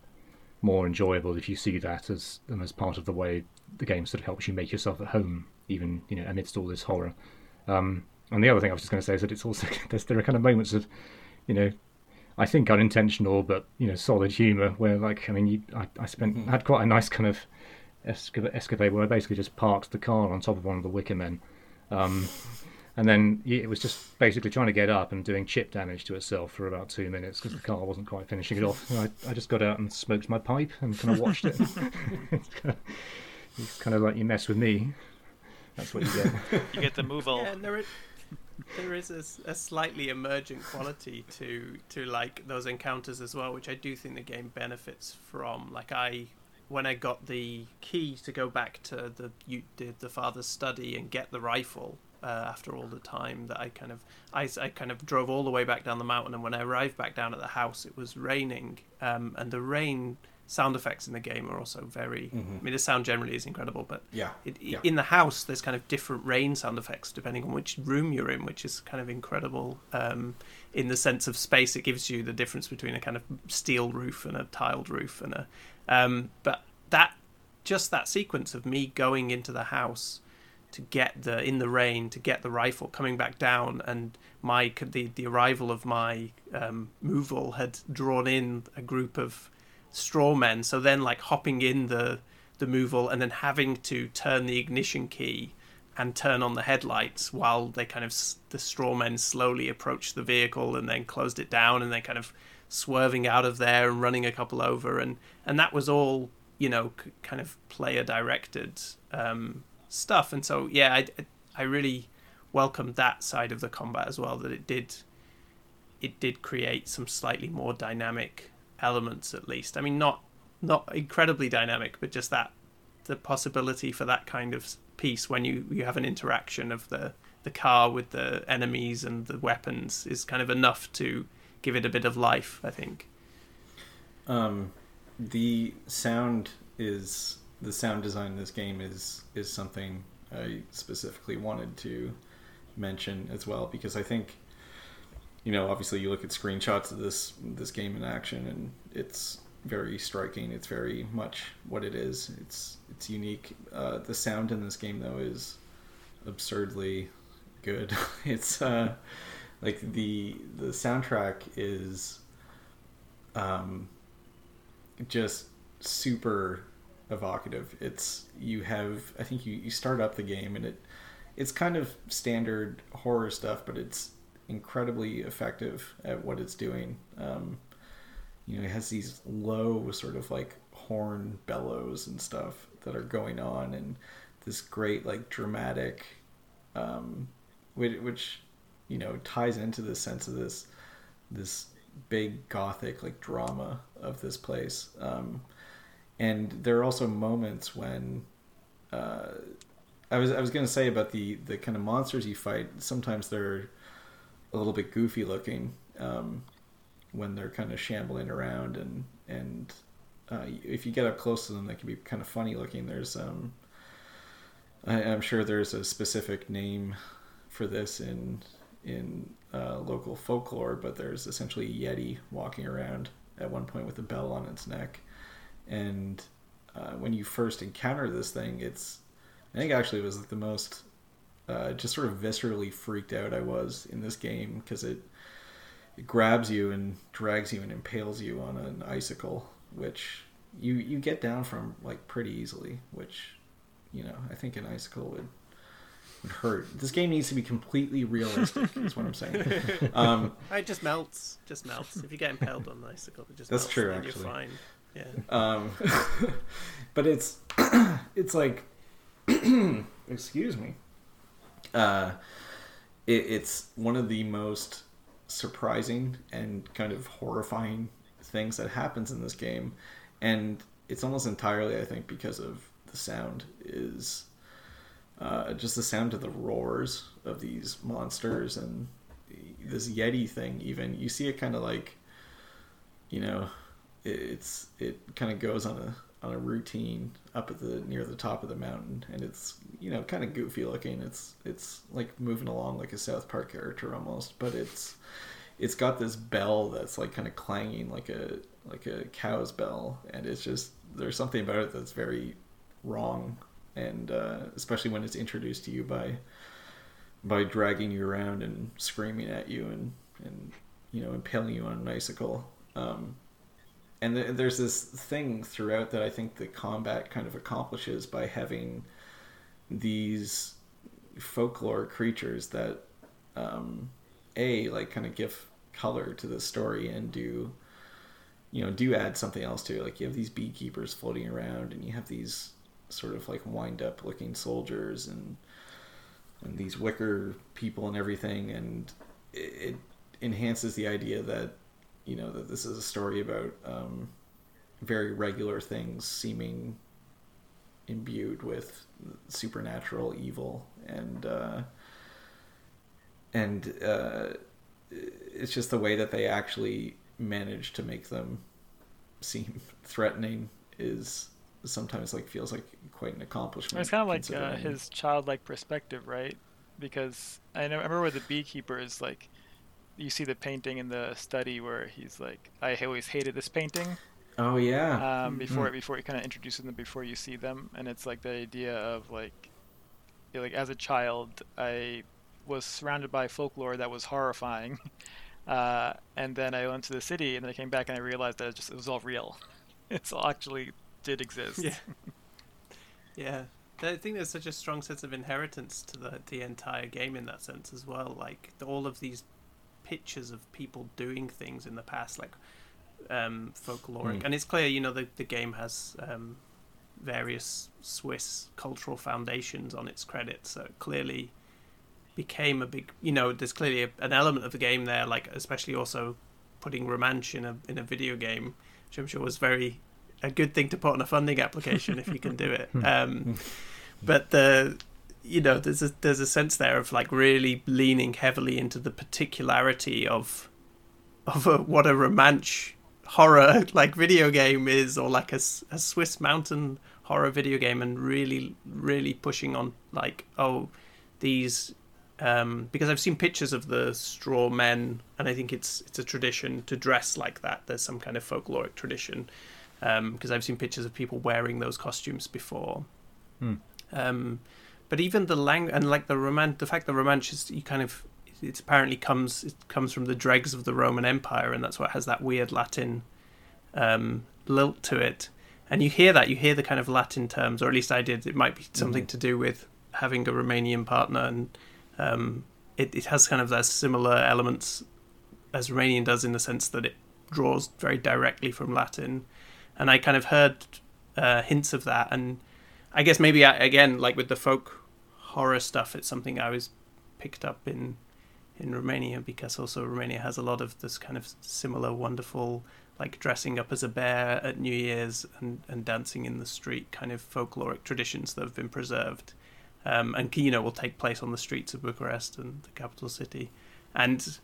more enjoyable if you see that as as part of the way the game sort of helps you make yourself at home, even you know amidst all this horror. Um, and the other thing I was just going to say is that it's also there are kind of moments of, you know, I think unintentional but you know solid humour where like I mean you, I, I spent mm-hmm. had quite a nice kind of escapade where I basically just parked the car on top of one of the wicker men um, and then it was just basically trying to get up and doing chip damage to itself for about two minutes because the car wasn't quite finishing it off. I, I, just got out and smoked my pipe and kind of watched it. it's, kind of, it's, kind of, like you mess with me. That's what you get.
You get the move all.
Yeah, there is, there is a, a, slightly emergent quality to to like those encounters as well, which I do think the game benefits from. Like I when I got the key to go back to the you did the father's study and get the rifle uh, after all the time that I kind of I, I kind of drove all the way back down the mountain and when I arrived back down at the house it was raining um, and the rain sound effects in the game are also very mm-hmm. I mean the sound generally is incredible but
yeah.
It,
yeah.
in the house there's kind of different rain sound effects depending on which room you're in which is kind of incredible um, in the sense of space it gives you the difference between a kind of steel roof and a tiled roof and a um, but that just that sequence of me going into the house to get the in the rain to get the rifle coming back down and my the the arrival of my um, moval had drawn in a group of straw men. So then like hopping in the the moval and then having to turn the ignition key and turn on the headlights while they kind of the straw men slowly approached the vehicle and then closed it down and they kind of swerving out of there and running a couple over. And and that was all you know kind of player directed um, stuff. And so yeah I, I really welcomed that side of the combat as well that it did it did create some slightly more dynamic elements at least. I mean not not incredibly dynamic but just that the possibility for that kind of piece when you you have an interaction of the the car with the enemies and the weapons is kind of enough to give it a bit of life i think.
Um the sound is the sound design in this game is is something I specifically wanted to mention as well because I think you know obviously you look at screenshots of this this game in action and it's very striking it's very much what it is. It's it's unique. Uh, the sound in this game though is absurdly good. It's uh like the the soundtrack is um just super evocative. It's you have I think you, you start up the game and it it's kind of standard horror stuff, but it's incredibly effective at what it's doing. Um, you know, it has these low sort of like horn bellows and stuff that are going on, and this great like dramatic, um, which, which you know ties into the sense of this this big gothic like drama of this place. Um, and there are also moments when uh, I was I was gonna say about the the kind of monsters you fight. Sometimes they're a little bit goofy looking um, when they're kind of shambling around, and and uh, if you get up close to them, they can be kind of funny looking. There's um, I, am sure there's a specific name for this in in uh, local folklore, but there's essentially a yeti walking around at one point with a bell on its neck, and uh, when you first encounter this thing, it's I think actually it was like the most uh, just sort of viscerally freaked out I was in this game because it it grabs you and drags you and impales you on an icicle, which you you get down from like pretty easily. Which you know I think an icicle would would hurt. This game needs to be completely realistic. is what I'm saying. Um,
it just melts. Just melts. If you get impaled on an icicle, it just
that's
melts,
true.
Actually,
you're
fine. Yeah.
Um, but it's it's like excuse me. Uh, it, it's one of the most surprising and kind of horrifying things that happens in this game, and it's almost entirely, I think, because of the sound is uh, just the sound of the roars of these monsters and this yeti thing. Even you see it kind of like, you know, it's it kind of goes on a on a routine up at the near the top of the mountain and it's you know kind of goofy looking it's it's like moving along like a south park character almost but it's it's got this bell that's like kind of clanging like a like a cow's bell and it's just there's something about it that's very wrong and uh, especially when it's introduced to you by by dragging you around and screaming at you and and you know impaling you on an icicle. Um, and th- there's this thing throughout that I think the combat kind of accomplishes by having these folklore creatures that um, a like kind of give color to the story and do you know do add something else to it. Like you have these beekeepers floating around and you have these sort of like wind up looking soldiers and and these wicker people and everything and it, it enhances the idea that you know that this is a story about um, very regular things seeming imbued with supernatural evil and uh, and uh, it's just the way that they actually manage to make them seem threatening is sometimes like feels like quite an accomplishment.
It's kind of like uh, his childlike perspective, right? Because I, know, remember with the beekeepers, like you see the painting in the study where he's like, "I always hated this painting."
Oh yeah.
Um, before mm-hmm. before you kind of introducing them before you see them, and it's like the idea of like, like as a child, I was surrounded by folklore that was horrifying, uh, and then I went to the city, and then I came back and I realized that it just it was all real. it's all actually did exist.
Yeah. yeah. I think there's such a strong sense of inheritance to the the entire game in that sense as well. Like the, all of these pictures of people doing things in the past, like um, folkloric, mm. and it's clear, you know, the the game has um, various Swiss cultural foundations on its credits, so it clearly became a big, you know, there's clearly a, an element of the game there, like especially also putting Romansh in a in a video game, which I'm sure was very a good thing to put on a funding application if you can do it. Hmm. Um, but the you know there's a there's a sense there of like really leaning heavily into the particularity of of a, what a Romansh horror like video game is or like a, a Swiss mountain horror video game and really really pushing on like oh these um, because I've seen pictures of the straw men and I think it's it's a tradition to dress like that there's some kind of folkloric tradition because um, I've seen pictures of people wearing those costumes before
hmm.
um, but even the lang and like the roman the fact that Romansh is you kind of it apparently comes it comes from the dregs of the Roman Empire, and that's what has that weird Latin um, lilt to it. And you hear that you hear the kind of Latin terms, or at least I did. It might be something mm-hmm. to do with having a Romanian partner, and um, it it has kind of those similar elements as Romanian does in the sense that it draws very directly from Latin. And I kind of heard uh, hints of that, and I guess maybe I, again, like with the folk horror stuff. It's something I was picked up in in Romania because also Romania has a lot of this kind of similar wonderful like dressing up as a bear at New Year's and, and dancing in the street kind of folkloric traditions that have been preserved um, and you know will take place on the streets of Bucharest and the capital city and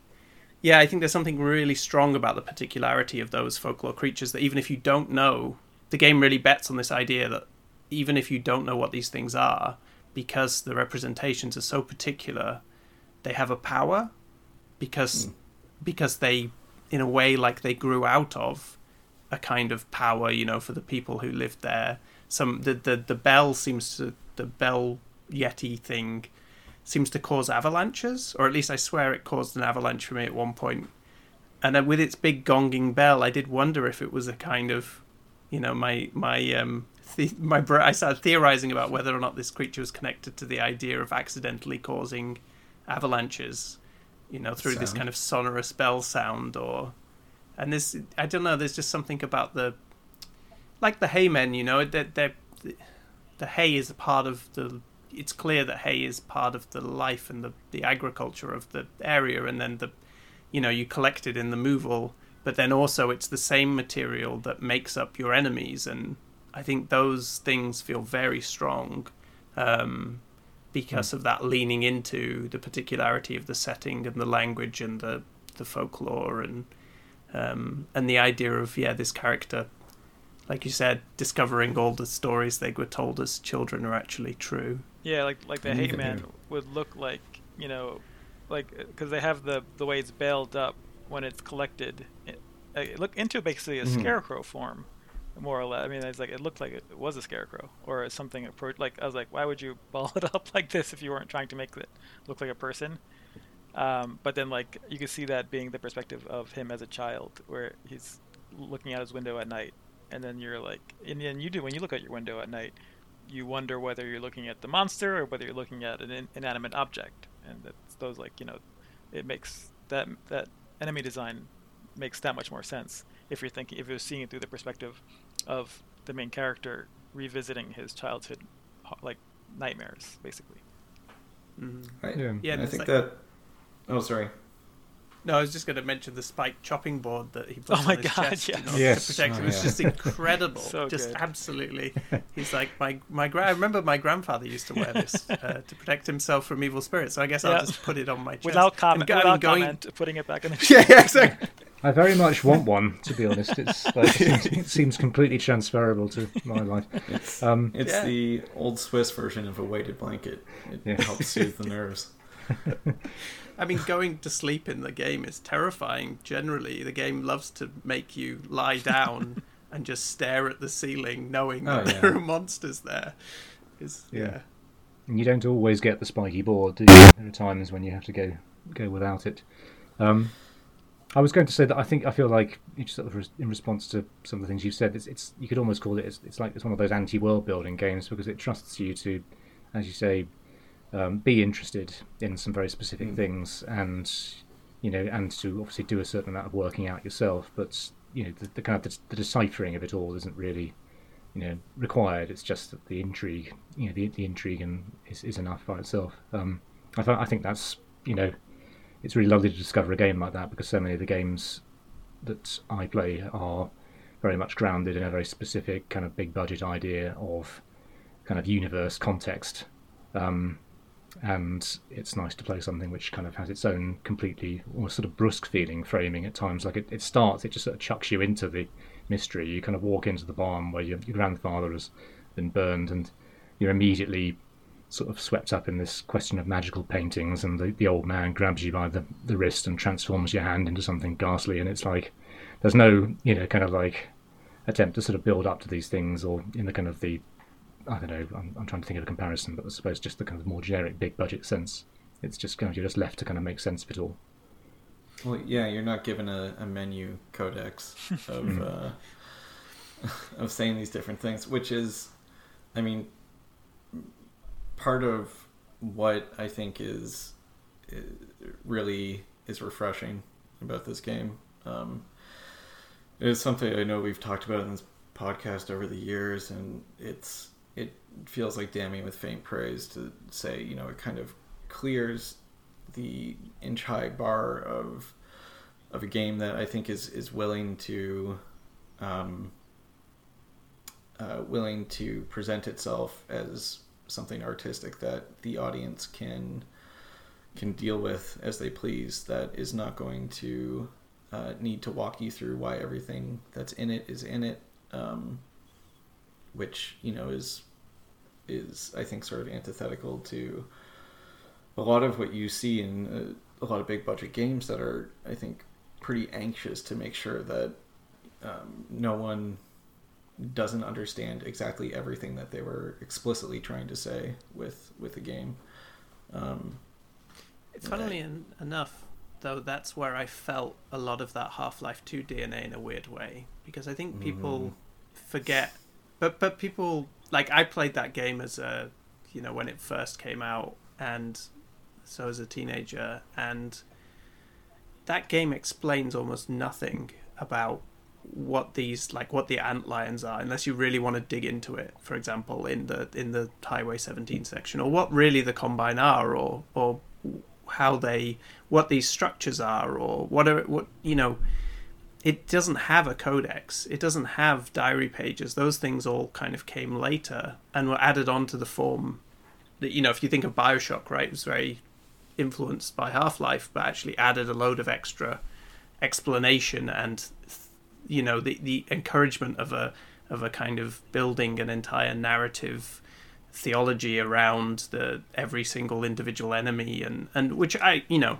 yeah I think there's something really strong about the particularity of those folklore creatures that even if you don't know the game really bets on this idea that even if you don't know what these things are because the representations are so particular they have a power because mm. because they in a way like they grew out of a kind of power you know for the people who lived there some the the, the bell seems to the bell yeti thing seems to cause avalanches or at least i swear it caused an avalanche for me at one point. and then with its big gonging bell i did wonder if it was a kind of you know my my um the, my I started theorizing about whether or not this creature was connected to the idea of accidentally causing avalanches, you know, through sound. this kind of sonorous bell sound or and this I don't know, there's just something about the like the haymen, you know, that the, the hay is a part of the it's clear that hay is part of the life and the, the agriculture of the area and then the you know, you collect it in the moval, but then also it's the same material that makes up your enemies and I think those things feel very strong. Um, because mm. of that leaning into the particularity of the setting and the language and the the folklore and um, and the idea of yeah this character like you said discovering all the stories they were told as children are actually true
yeah like like the hay man would look like you know like because they have the the way it's baled up when it's collected it, it look into basically a mm. scarecrow form more or less. I mean, it's like it looked like it was a scarecrow or something. Like I was like, why would you ball it up like this if you weren't trying to make it look like a person? Um, but then like you can see that being the perspective of him as a child, where he's looking out his window at night, and then you're like, and then you do when you look at your window at night, you wonder whether you're looking at the monster or whether you're looking at an in- inanimate object, and that's those like you know, it makes that that enemy design makes that much more sense if you're thinking if you're seeing it through the perspective of the main character revisiting his childhood like nightmares basically.
Mm-hmm. right. Yeah, yeah i think like... that oh sorry
no, I was just going to mention the spike chopping board that he put
oh my
on his
God,
chest
yes.
yes.
to protect
oh,
him. It was
yeah.
just incredible.
so
just
good.
absolutely. He's like my my gra- I remember my grandfather used to wear this uh, to protect himself from evil spirits. So I guess yeah. I'll just put it on my chest
without comment.
Go,
without
going...
comment, putting it back on the.
yeah, yeah, exactly.
I very much want one, to be honest. It's like, it seems completely transferable to my life.
It's, um, it's yeah. the old Swiss version of a weighted blanket. It yeah. helps soothe the nerves.
I mean, going to sleep in the game is terrifying. Generally, the game loves to make you lie down and just stare at the ceiling, knowing oh, that yeah. there are monsters there. Is yeah. yeah.
And you don't always get the spiky board, do you? There are times when you have to go go without it. Um, I was going to say that I think I feel like sort of in response to some of the things you've said, it's, it's you could almost call it it's, it's, like it's one of those anti-world building games because it trusts you to, as you say, um, be interested in some very specific mm. things and you know and to obviously do a certain amount of working out yourself. But you know the, the kind of the, the, deciphering of it all isn't really you know required. It's just that the intrigue, you know, the, the intrigue and is, is enough by itself. Um, I, th- I think that's you know it's really lovely to discover a game like that because so many of the games that I play are very much grounded in a very specific kind of big budget idea of kind of universe context. Um, and it's nice to play something which kind of has its own completely or sort of brusque feeling framing at times. Like it, it starts, it just sort of chucks you into the mystery. You kind of walk into the barn where your, your grandfather has been burned, and you're immediately sort of swept up in this question of magical paintings, and the, the old man grabs you by the, the wrist and transforms your hand into something ghastly, and it's like there's no you know kind of like attempt to sort of build up to these things or in the kind of the I don't know I'm, I'm trying to think of a comparison, but I suppose just the kind of more generic big budget sense. It's just kind of you're just left to kind of make sense of it all.
Well, yeah, you're not given a, a menu codex of hmm. uh, of saying these different things, which is, I mean, part of what I think is, really is refreshing about this game. Um, it is something I know we've talked about in this podcast over the years, and it's it feels like damning with faint praise to say you know it kind of clears the inch high bar of of a game that I think is is willing to um, uh, willing to present itself as something artistic that the audience can can deal with as they please. That is not going to uh, need to walk you through why everything that's in it is in it, um, which you know is is I think sort of antithetical to a lot of what you see in a, a lot of big budget games that are I think pretty anxious to make sure that um, no one doesn't understand exactly everything that they were explicitly trying to say with with the game. Um,
Funnily en- enough, though, that's where I felt a lot of that Half Life Two DNA in a weird way because I think people
Mm.
forget, but but people like I played that game as a you know when it first came out and so as a teenager and that game explains almost nothing about what these like what the ant lions are unless you really want to dig into it for example in the in the highway 17 section or what really the combine are or or how they what these structures are or whatever what you know it doesn't have a codex. It doesn't have diary pages. Those things all kind of came later and were added onto the form that you know if you think of bioshock right it was very influenced by half-life but actually added a load of extra explanation and you know the the encouragement of a of a kind of building an entire narrative theology around the every single individual enemy and and which I you know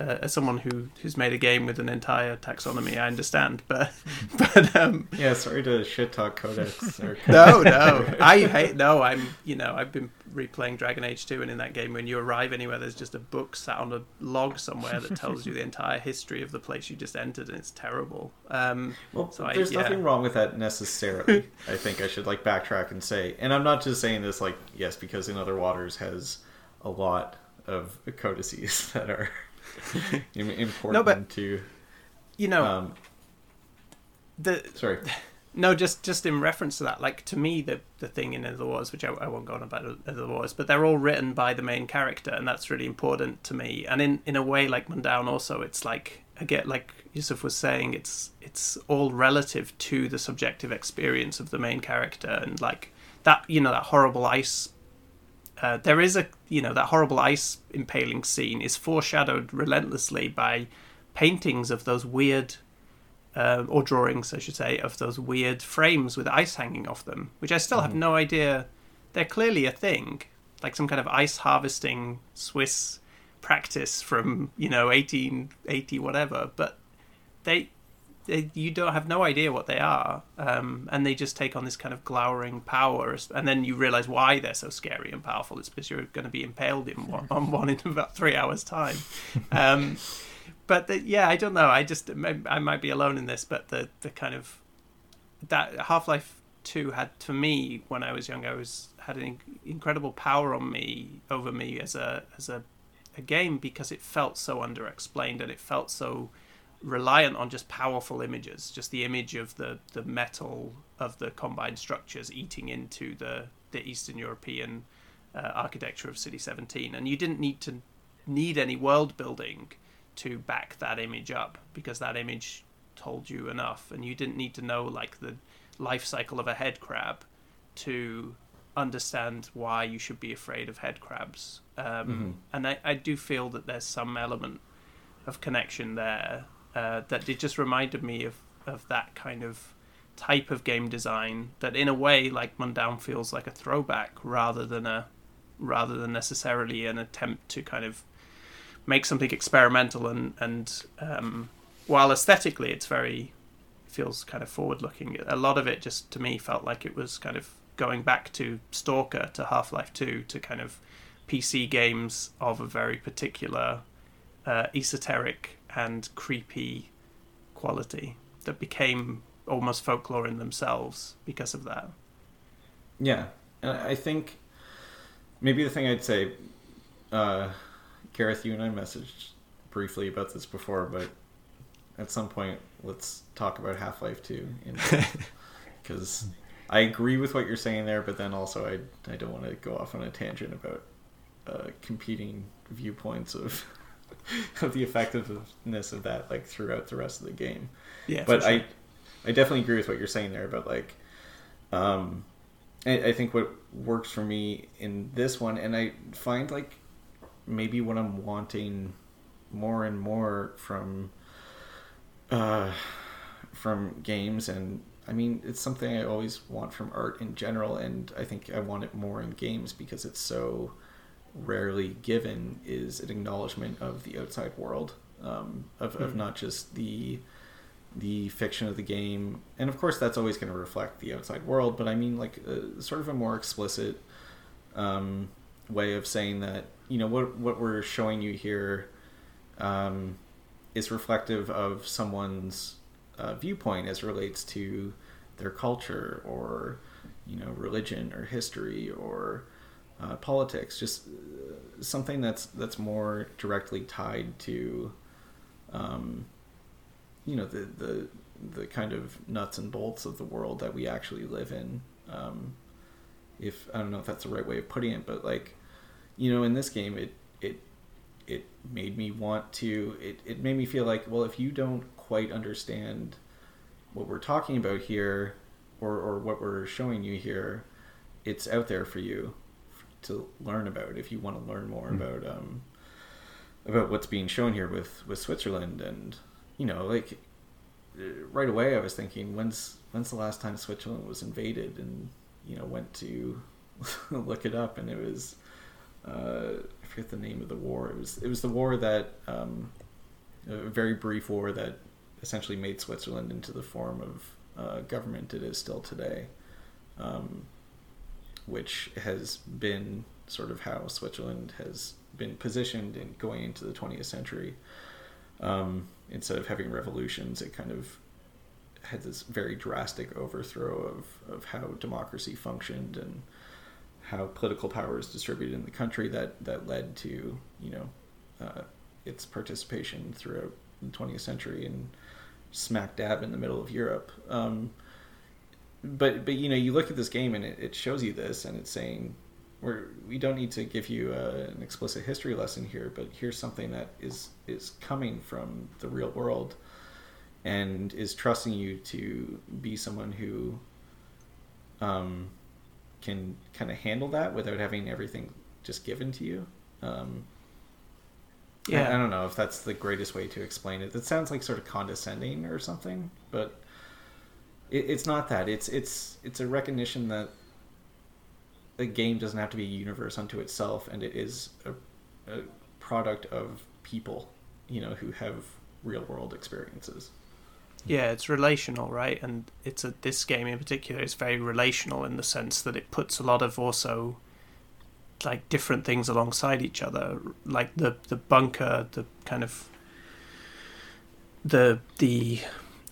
uh, as someone who who's made a game with an entire taxonomy I understand but but um
yeah, sorry to shit talk Codex. Or
no no I hate no I'm you know I've been replaying Dragon Age 2 and in that game when you arrive anywhere there's just a book sat on a log somewhere that tells you the entire history of the place you just entered and it's terrible um
Well,
So I-
there's
yeah.
nothing wrong with that necessarily. I think I should like backtrack and say, and I'm not just saying this like yes because in other waters has a lot of codices that are important
No, but-
to.
you know
Um,
the
sorry.
No, just just in reference to that, like to me, the the thing in the Wars, which I, I won't go on about the Wars, but they're all written by the main character, and that's really important to me. And in in a way, like Mundaun, also, it's like again, like Yussef was saying, it's it's all relative to the subjective experience of the main character, and like that, you know, that horrible ice. Uh, there is a you know that horrible ice impaling scene is foreshadowed relentlessly by paintings of those weird uh, or drawings, I should say, of those weird frames with ice hanging off them, which I still have no idea. They're clearly a thing, like some kind of ice harvesting Swiss practice from you know 1880 whatever. But they, they you don't have no idea what they are, um, and they just take on this kind of glowering power, and then you realize why they're so scary and powerful. It's because you're going to be impaled in one, on one in about three hours' time. Um, but the, yeah, I don't know. I just I might be alone in this, but the the kind of that Half Life Two had for me when I was young, I was had an incredible power on me over me as a as a a game because it felt so underexplained and it felt so reliant on just powerful images, just the image of the the metal of the combined structures eating into the the Eastern European uh, architecture of City 17, and you didn't need to need any world building to back that image up because that image told you enough. And you didn't need to know like the life cycle of a head crab to understand why you should be afraid of head crabs. Um, and I, I do feel that there's some element of connection there uh, that it just reminded me of, of that kind of type of game design that in a way like Mundaun feels like a throwback rather than a rather than necessarily an attempt to kind of make something experimental and and um, while aesthetically it's very feels kind of forward looking a lot of it just to me felt like it was kind of going back to stalker to half-life 2 to kind of pc games of a very particular uh, esoteric and creepy quality that became almost folklore in themselves because of that.
Yeah, and I think maybe the thing I'd say, uh, Gareth, you and I messaged briefly about this before, but at some point, let's talk about Half Life Two, because I agree with what you're saying there, but then also I I don't want to go off on a tangent about uh, competing viewpoints of of the effectiveness of that like throughout the rest of the game.
Yeah,
but
sure.
I I definitely agree with what you're saying there about like um I, I think what works for me in this one and I find like maybe what I'm wanting more and more from uh from games and I mean it's something I always want from art in general and I think I want it more in games because it's so rarely given is an acknowledgement of the outside world um, of, of
Mhm.
not just the the fiction of the game and of course that's always going to reflect the outside world but i mean like uh, sort of a more explicit um, way of saying that you know what what we're showing you here um, is reflective of someone's uh, viewpoint as relates to their culture or you know religion or history or uh, politics just uh, something that's that's more directly tied to um, you know the the the kind of nuts and bolts of the world that we actually live in. Um, if I don't know if that's the right way of putting it but like you know in this game it it it made me want to it, it made me feel like well if you don't quite understand what we're talking about here or, or what we're showing you here it's out there for you to learn about if you want to learn more
Mm.
about um, about what's being shown here with with Switzerland and you know like uh, right away I was thinking when's when's the last time Switzerland was invaded? And you know went to look it up and it was uh, I forget the name of the war. It was it was the war that um, a very brief war that essentially made Switzerland into the form of uh, government it is still today. Um, which has been sort of how Switzerland has been positioned in going into the 20th century. Um, instead of having revolutions, it kind of had this very drastic overthrow of, of how democracy functioned and how political power is distributed in the country that, that led to, you know, uh, its participation throughout the 20th century and smack dab in the middle of Europe. Um, but but you know you look at this game and it, it shows you this and it's saying we're we don't need to give you uh an explicit history lesson here but here's something that is is coming from the real world and is trusting you to be someone who um can kind of handle that without having everything just given to you um I-
Yeah.
I, don't know if that's the greatest way to explain it. It sounds like sort of condescending or something, but it, it's not that. It's it's it's a recognition that a game doesn't have to be a universe unto itself, and it is a, a product of people, you know, who have real world experiences.
Yeah, it's relational, right? And it's a this game in particular is very relational in the sense that it puts a lot of also like different things alongside each other, like the the bunker, the kind of the the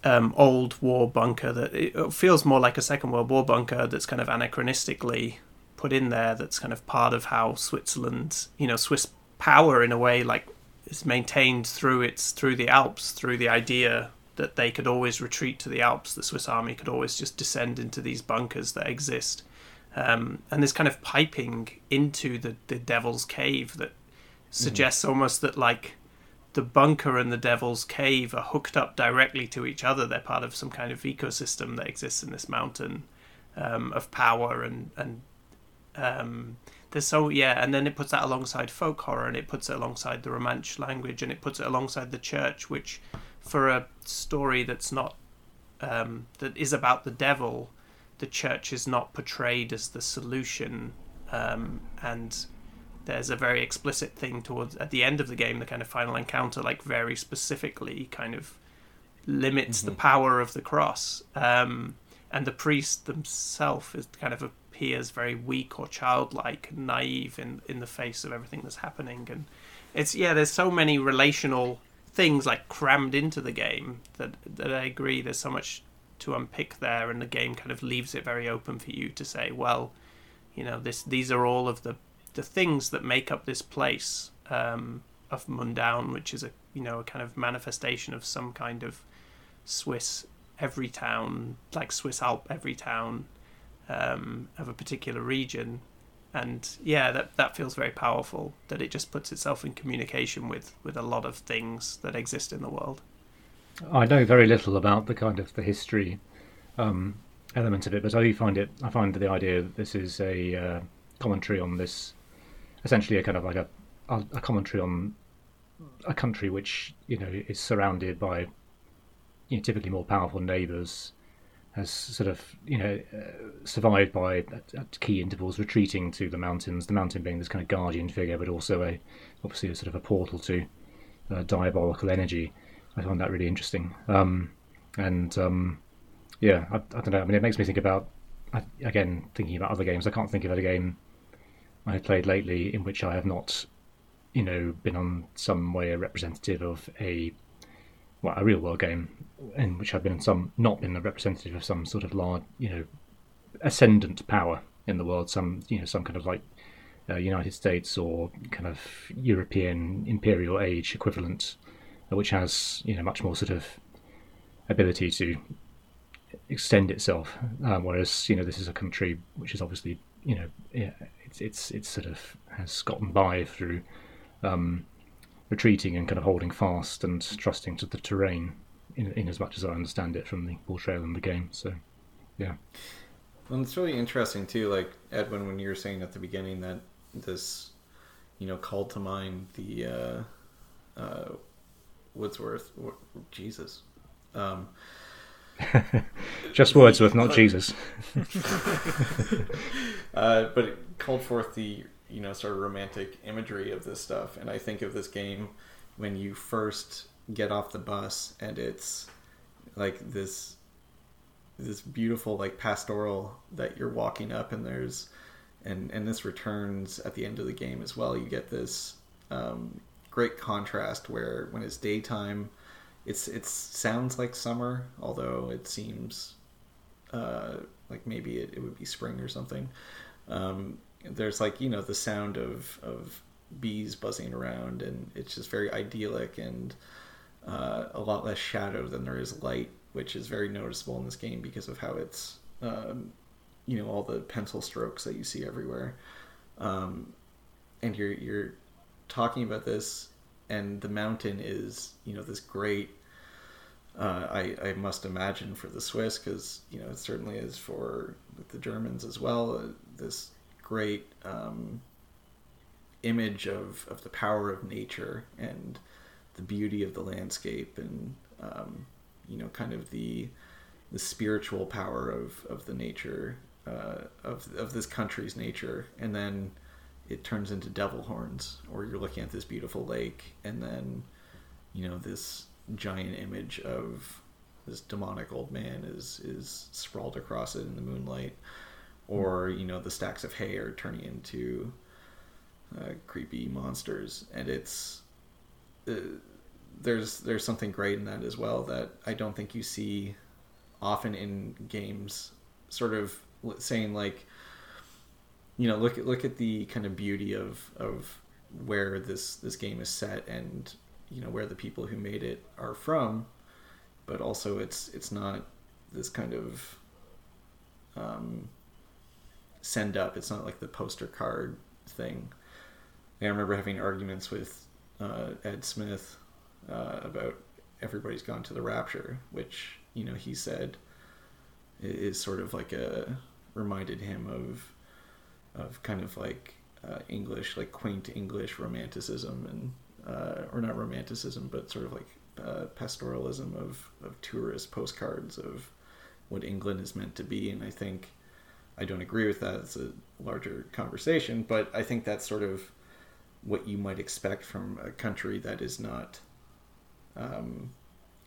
um, old war bunker that it feels more like a Second World War bunker that's kind of anachronistically put in there. That's kind of part of how Switzerland, you know, Swiss power in a way, like is maintained through its through the Alps, through the idea that they could always retreat to the Alps. The Swiss army could always just descend into these bunkers that exist. Um, and this kind of piping into the, the devil's cave that suggests almost that like the bunker and the devil's cave are hooked up directly to each other. They're part of some kind of ecosystem that exists in this mountain um, of power and and um, there's so yeah, and then it puts that alongside folk horror and it puts it alongside the Romansh language and it puts it alongside the church, which for a story that's not um, that is about the devil, the church is not portrayed as the solution, um, and there's a very explicit thing towards at the end of the game, the kind of final encounter, like very specifically, kind of limits the power of the cross, um, and the priest themselves is kind of appears very weak or childlike, and naive in in the face of everything that's happening, and it's yeah, there's so many relational things like crammed into the game that that I agree there's so much to unpick there and the game kind of leaves it very open for you to say well you know this these are all of the the things that make up this place um, of Mundaun which is a you know a kind of manifestation of some kind of Swiss every town like Swiss Alp every town um, of a particular region and yeah, that that feels very powerful. That it just puts itself in communication with with a lot of things that exist in the world.
I know very little about the kind of the history um, element of it, but I do find it. I find the idea that this is a uh, commentary on this, essentially a kind of like a a commentary on a country which you know is surrounded by you know, typically more powerful neighbours has sort of you know uh, survived by at, at, key intervals retreating to the mountains. The mountain being this kind of guardian figure, but also a obviously a sort of a portal to uh, diabolical energy. I find that really interesting. Um, and um, yeah, I, I, don't know. I mean, it makes me think about again thinking about other games. I can't think of a game I have played lately in which I have not, you know, been on some way a representative of a well, a real world game in which I've been some not been a representative of some sort of large, you know, ascendant power in the world, some you know, some kind of like uh, United States or kind of European imperial age equivalent, uh, which has you know much more sort of ability to extend itself. Um, whereas you know this is a country which is obviously you know it's it's it's sort of has gotten by through um, retreating and kind of holding fast and trusting to the terrain in, in as much as I understand it from the portrayal in the game. So, yeah.
Well, it's really interesting too. Like Edwin, when you were saying at the beginning that this, you know, called to mind the uh, uh, Wordsworth, Jesus. Um,
Just Wordsworth, not Jesus.
uh, but it called forth the you know sort of romantic imagery of this stuff and i think of this game when you first get off the bus and it's like this this beautiful like pastoral that you're walking up and there's and and this returns at the end of the game as well you get this um, great contrast where when it's daytime it's it sounds like summer although it seems uh, like maybe it, it would be spring or something um, there's like you know the sound of of bees buzzing around, and it's just very idyllic and uh, a lot less shadow than there is light, which is very noticeable in this game because of how it's um, you know all the pencil strokes that you see everywhere. Um, and you're you're talking about this, and the mountain is you know this great. Uh, I, I must imagine for the Swiss, because you know it certainly is for the Germans as well. Uh, this great um, image of, of the power of nature and the beauty of the landscape and um, you know kind of the the spiritual power of, of the nature uh, of, of this country's nature and then it turns into devil horns or you're looking at this beautiful lake and then you know this giant image of this demonic old man is is sprawled across it in the moonlight. Or you know the stacks of hay are turning into uh, creepy monsters, and it's uh, there's there's something great in that as well that I don't think you see often in games. Sort of saying like, you know, look at look at the kind of beauty of of where this this game is set and you know where the people who made it are from, but also it's it's not this kind of um, send up. It's not like the poster card thing. I remember having arguments with uh, Ed Smith uh, about everybody's gone to the rapture, which you know he said is sort of like a reminded him of of kind of like uh, English, like quaint English romanticism and uh, or not romanticism, but sort of like uh, pastoralism of of tourist postcards of what England is meant to be, and I think I don't agree with that. It's a larger conversation, but I think that's sort of what you might expect from a country that is not um,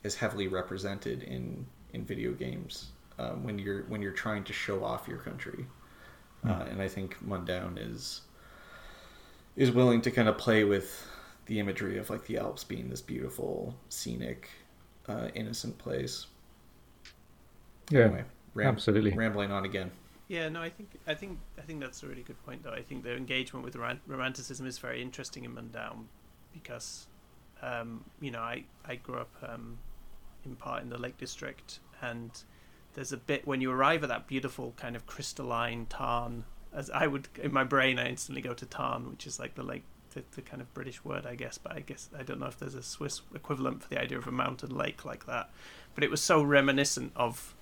as heavily represented in in video games um, when you're when you're trying to show off your country. Mm. Uh, and I think Mundaun is is willing to kind of play with the imagery of like the Alps being this beautiful, scenic, uh, innocent place.
Yeah, anyway, ram- absolutely.
Rambling on again.
Yeah, no, I think I think I think that's a really good point. Though I think the engagement with romanticism is very interesting in Mundaun because, um, you know, I I grew up um, in part in the Lake District, and there's a bit when you arrive at that beautiful kind of crystalline tarn as I would in my brain, I instantly go to Tarn, which is like the lake, the, the kind of British word, I guess. But I guess I don't know if there's a Swiss equivalent for the idea of a mountain lake like that. But it was so reminiscent of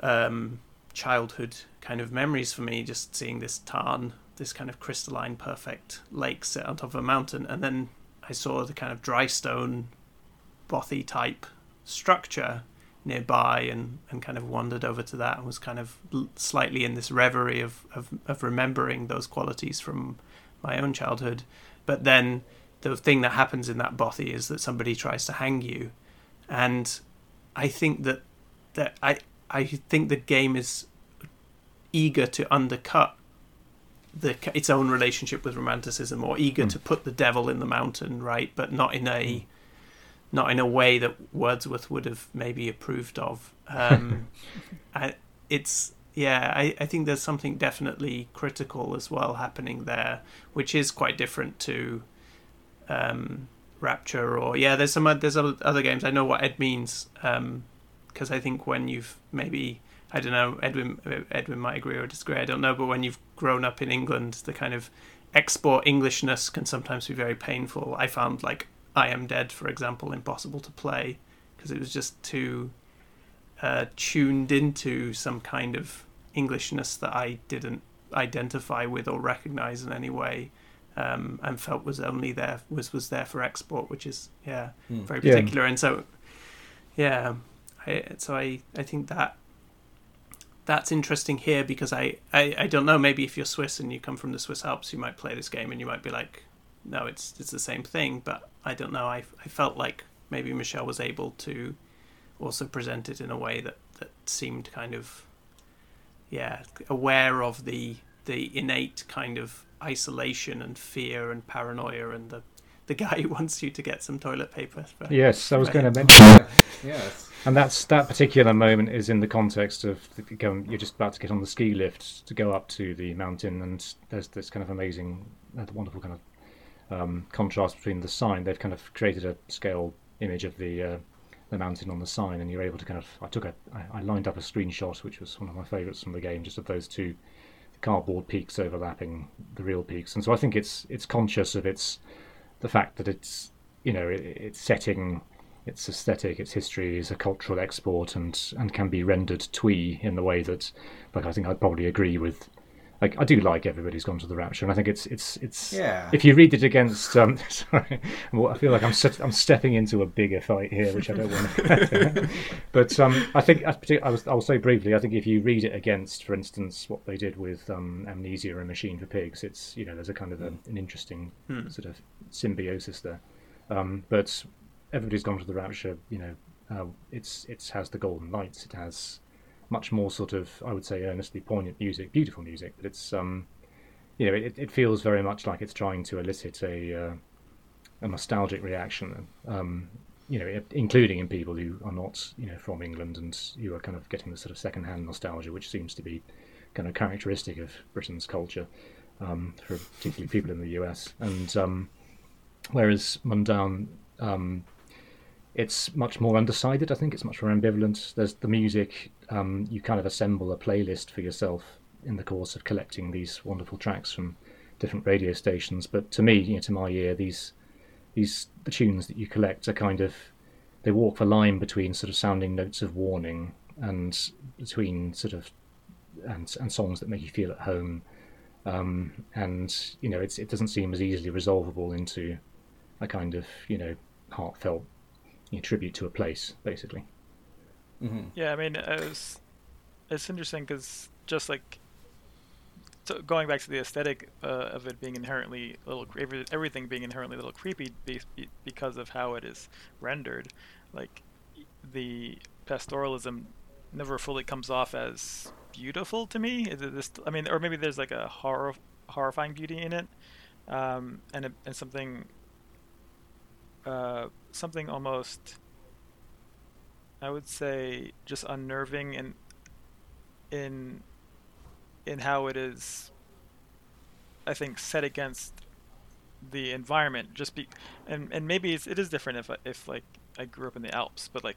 um, childhood kind of memories for me, just seeing this Tarn, this kind of crystalline, perfect lake set on top of a mountain, and then I saw the kind of dry stone, bothy type structure nearby and, and kind of wandered over to that and was kind of slightly in this reverie of, of, of remembering those qualities from my own childhood. But then the thing that happens in that bothy is that somebody tries to hang you. And I think that, that I, I think the game is eager to undercut the its own relationship with romanticism or eager mm. to put the devil in the mountain right but not in a hmm not in a way that Wordsworth would have maybe approved of. Um, I, it's yeah, I, I think there's something definitely critical as well happening there, which is quite different to um, Rapture or yeah. There's some there's other games. I know what Ed means because um, I think when you've maybe I don't know Edwin Edwin might agree or disagree. I don't know, but when you've grown up in England, the kind of export Englishness can sometimes be very painful. I found like I Am Dead, for example, impossible to play because it was just too uh, tuned into some kind of Englishness that I didn't identify with or recognize in any way, um, and felt was only there was was there for export, which is yeah mm. very particular. Yeah. And so yeah, I, so I I think that that's interesting here because I, I I don't know maybe if you're Swiss and you come from the Swiss Alps, you might play this game and you might be like, no, it's it's the same thing, but I don't know. I, I felt like maybe Michel was able to also present it in a way that, that seemed kind of, yeah, aware of the the innate kind of isolation and fear and paranoia and the the guy who wants you to get some toilet paper.
For, yes, I was going to mention that. yes. And that's that particular moment is in the context of the, you're just about to get on the ski lift to go up to the mountain, and there's this kind of amazing, uh, wonderful kind of um, contrast between the sign. They've kind of created a scale image of the uh, the mountain on the sign, and you're able to kind of. I took a. I, lined up a screenshot, which was one of my favourites from the game, just of those two cardboard peaks overlapping the real peaks. And so I think it's it's conscious of its the fact that it's you know it, it's setting its aesthetic, its history is a cultural export and and can be rendered twee in the way that, like I think I'd probably agree with like I do like everybody's gone to the rapture, and I think it's it's it's.
Yeah.
If you read it against, um, sorry, I feel like I'm I'm stepping into a bigger fight here, which I don't want to. but um, I think I was, I'll say briefly. I think if you read it against, for instance, what they did with um, Amnesia and Machine for Pigs, it's you know there's a kind of a, an interesting hmm. sort of symbiosis there. Um, but everybody's gone to the rapture. You know, uh, it's it has the golden lights. It has much more sort of, I would say, earnestly poignant music, beautiful music. But it's, um, you know, it, it feels very much like it's trying to elicit a uh, a nostalgic reaction. Um, you know, including in people who are not, you know, from England and who are kind of getting the sort of second-hand nostalgia, which seems to be kind of characteristic of Britain's culture, um, for particularly people in the US. And um, whereas Mundaun um, it's much more undecided. I think it's much more ambivalent. There's the music. Um, you kind of assemble a playlist for yourself in the course of collecting these wonderful tracks from different radio stations. But to me, you know, to my ear, these these the tunes that you collect are kind of they walk the line between sort of sounding notes of warning and between sort of and and songs that make you feel at home. Um, and you know, it doesn't seem as easily resolvable into a kind of you know heartfelt you know, tribute to a place, basically.
Mm-hmm. Yeah, I mean, it's it's interesting because just like so going back to the aesthetic uh, of it being inherently a little everything being inherently a little creepy because of how it is rendered, like the pastoralism never fully comes off as beautiful to me. Is it this? I mean, or maybe there's like a horror horrifying beauty in it, um, and and something uh, something almost I would say just unnerving in in in how it is I think set against the environment just be and and maybe it is different if if like I grew up in the Alps but like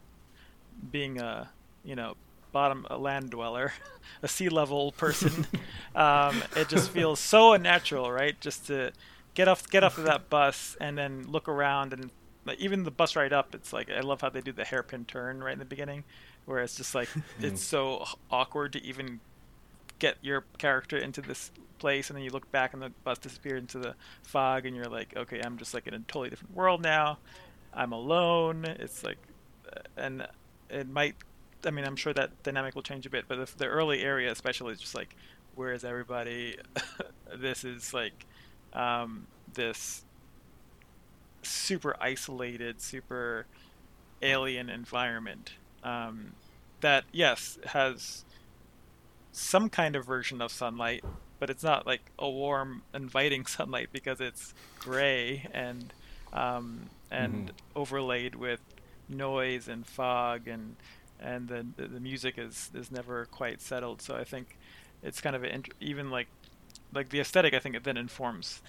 being a you know bottom a land dweller, a sea level person, um, it just feels so unnatural, right? Just to get off get off of that bus and then look around and like, even the bus ride up, it's like I love how they do the hairpin turn right in the beginning, where it's just like it's so awkward to even get your character into this place and then you look back and the bus disappeared into the fog and you're like okay i'm just like in a totally different world now. I'm alone. It's like uh, and it might i mean i'm sure that dynamic will change a bit but the, the early area especially is just like where is everybody? This is like um, this super isolated super alien environment um, that yes has some kind of version of sunlight, but it's not like a warm, inviting sunlight because it's gray and um, and mm-hmm. overlaid with noise and fog and and the the music is is never quite settled. So I think it's kind of an, even like like the aesthetic. I think it then informs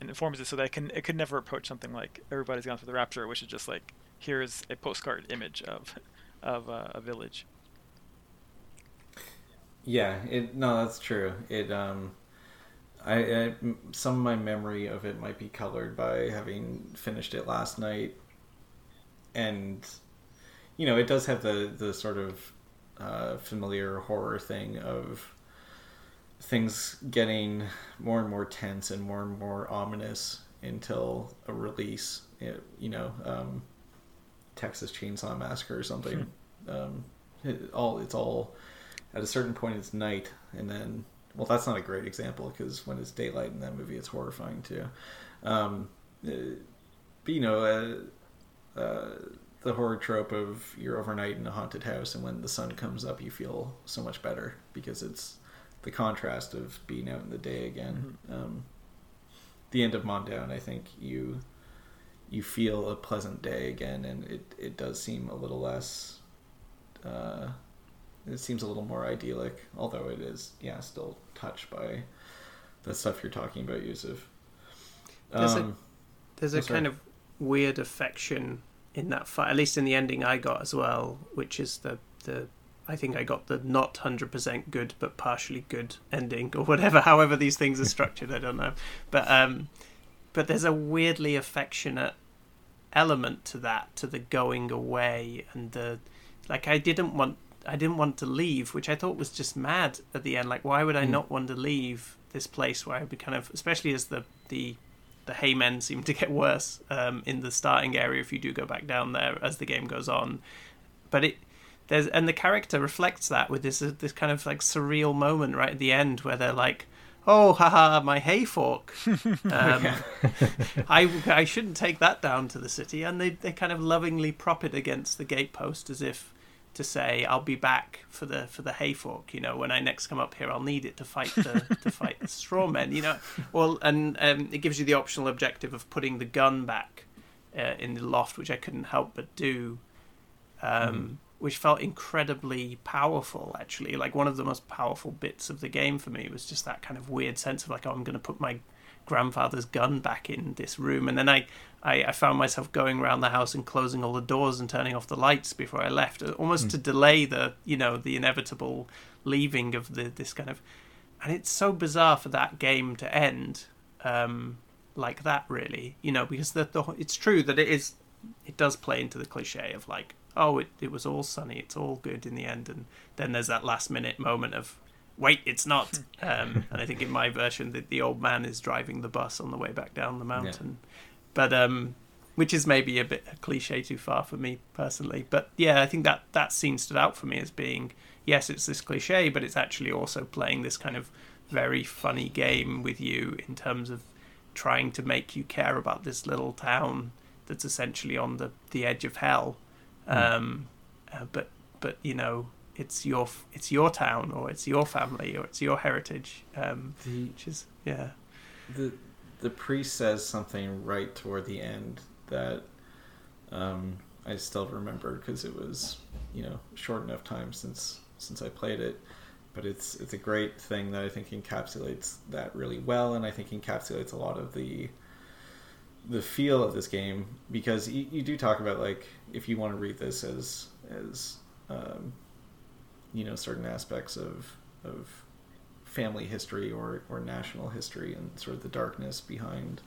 informs it so that it can it could never approach something like everybody's gone through the rapture, which is just like here's a postcard image of of uh, a village.
Yeah, it no, that's true. It um, I, I some of my memory of it might be colored by having finished it last night, and you know, it does have the the sort of uh, familiar horror thing of things getting more and more tense and more and more ominous until a release. It, you know, um, Texas Chainsaw Massacre or something. Hmm. um, it, all it's all at a certain point it's night, and then well, that's not a great example because when it's daylight in that movie, it's horrifying too. Um, uh, but you know, uh, uh, the horror trope of you're overnight in a haunted house, and when the sun comes up, you feel so much better because it's the contrast of being out in the day again. Mm-hmm. Um, the end of Mundaun, I think you you feel a pleasant day again, and it it does seem a little less. Uh, it seems a little more idyllic, although it is, yeah, still touched by the stuff you're talking about, Yussef.
There's um, a, there's a kind of weird affection in that fight, at least in the ending I got as well, which is the the I think I got the not hundred percent good but partially good ending or whatever. However these things are structured, I don't know. But um, but there's a weirdly affectionate element to that, to the going away and the like. I didn't want I didn't want to leave, which I thought was just mad at the end. Like, why would I mm. not want to leave this place where I'd be kind of, especially as the the the haymen seem to get worse um, in the starting area if you do go back down there as the game goes on. But it there's and the character reflects that with this this kind of like surreal moment right at the end where they're like, "Oh, haha, my hay fork." Um, I I shouldn't take that down to the city, and they they kind of lovingly prop it against the gatepost as if to say I'll be back for the for the hayfork. You know, when I next come up here, I'll need it to fight the to fight the straw men. You know, well, and um, it gives you the optional objective of putting the gun back uh, in the loft, which I couldn't help but do. Um, mm. Which felt incredibly powerful, actually. Like one of the most powerful bits of the game for me was just that kind of weird sense of like, oh, I'm going to put my grandfather's gun back in this room. And then I, I, I, found myself going around the house and closing all the doors and turning off the lights before I left, uh, almost mm. to delay the, you know, the inevitable leaving of the this kind of. And it's so bizarre for that game to end um, like that, really, you know, because the, the it's true that it is, it does play into the cliche of like, oh, it, it was all sunny, it's all good in the end, and then there's that last minute moment of wait, it's not. Um, and I think in my version, the, the old man is driving the bus on the way back down the mountain. Yeah. But um, which is maybe a bit a cliche too far for me personally. But yeah, I think that that scene stood out for me as being yes, it's this cliche, but it's actually also playing this kind of very funny game with you in terms of trying to make you care about this little town that's essentially on the the edge of hell. Mm. Um, uh, but but you know it's your it's your town or it's your family or it's your heritage. Um, the, which is yeah.
The the priest says something right toward the end that um, I still remember because it was you know short enough time since since I played it. But it's it's a great thing that I think encapsulates that really well, and I think encapsulates a lot of the the feel of this game because you, you do talk about like if you want to read this as as um, you know certain aspects of of family history or or national history and sort of the darkness behind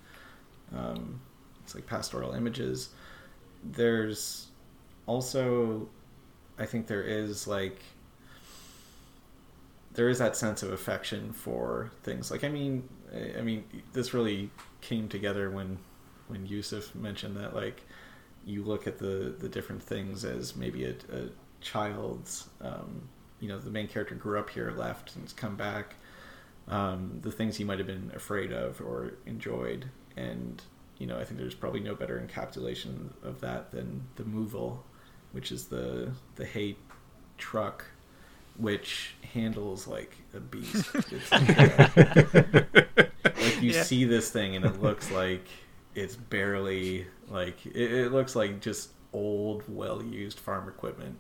um, it's like pastoral images. There's also, I think there is like there is that sense of affection for things. Like I mean, I mean, this really came together when when Yussef mentioned that like you look at the the different things as maybe a, a child's um, you know the main character grew up here left and has come back um, the things he might have been afraid of or enjoyed and you know i think there's probably no better encapsulation of that than the moval which is the the hay truck which handles like a beast like, like you
Yeah.
see this thing and it looks like it's barely like it, it looks like just old well used farm equipment.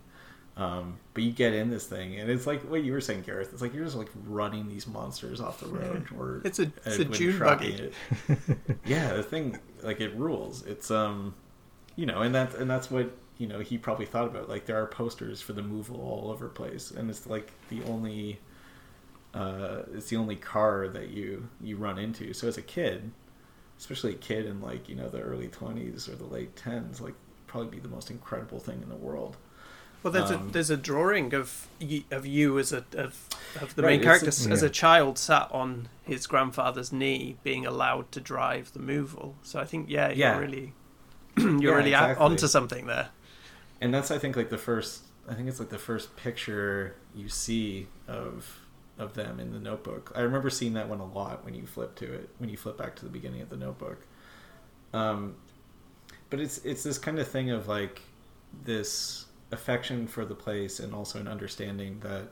Um, but you get in this thing and it's like what you were saying gareth it's like you're just like running these monsters off the road or
It's a- it's a
dune
buggy.
yeah the thing like it rules. It's um you know and that's and that's what you know he probably thought about. Like there are posters for the moval all over place and it's like the only uh it's the only car that you you run into. So as a kid especially a kid in like you know the early 20s or the late 10s like probably be the most incredible thing in the world
Well, there's
Um,
a there's a drawing of of you as a of, of the
Right,
main character s- as a child sat on his grandfather's knee, being allowed to drive the moval. So I think yeah, you're
Yeah.
really you're
Yeah,
really
exactly.
onto something there.
and that's i think like the first i think it's like the first picture you see of of them in the notebook. I remember seeing that one a lot when you flip to it when you flip back to the beginning of the notebook. Um but it's it's this kind of thing of like this affection for the place and also an understanding that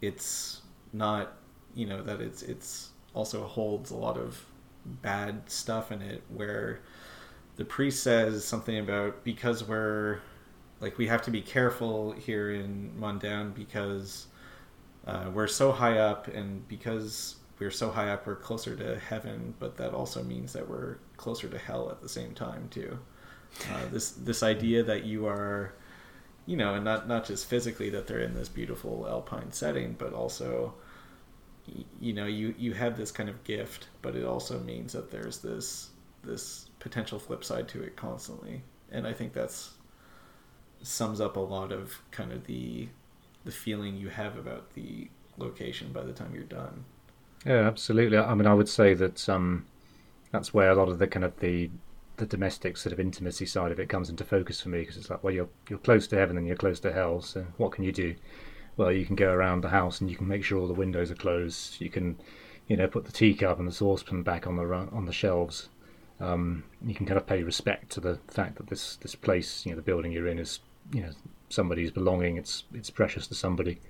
it's not you know that it's it's also holds a lot of bad stuff in it where the priest says something about because we're like we have to be careful here in Mundaun because uh, we're so high up and because we're so high up we're closer to heaven but that also means that we're closer to hell at the same time too. Uh, this this idea that you are you know and not not just physically that they're in this beautiful alpine setting but also you know you you have this kind of gift but it also means that there's this this potential flip side to it constantly. And i think that's sums up a lot of kind of the the feeling you have about the location by the time you're done
Yeah, absolutely. I mean, I would say that um, that's where a lot of the kind of the the domestic sort of intimacy side of it comes into focus for me because it's like, well, you're you're close to heaven and you're close to hell. So what can you do? Well, you can go around the house and you can make sure all the windows are closed. You can, you know, put the teacup and the saucepan back on the on the shelves. Um, you can kind of pay respect to the fact that this this place, you know, the building you're in is, you know, somebody's belonging. It's it's precious to somebody.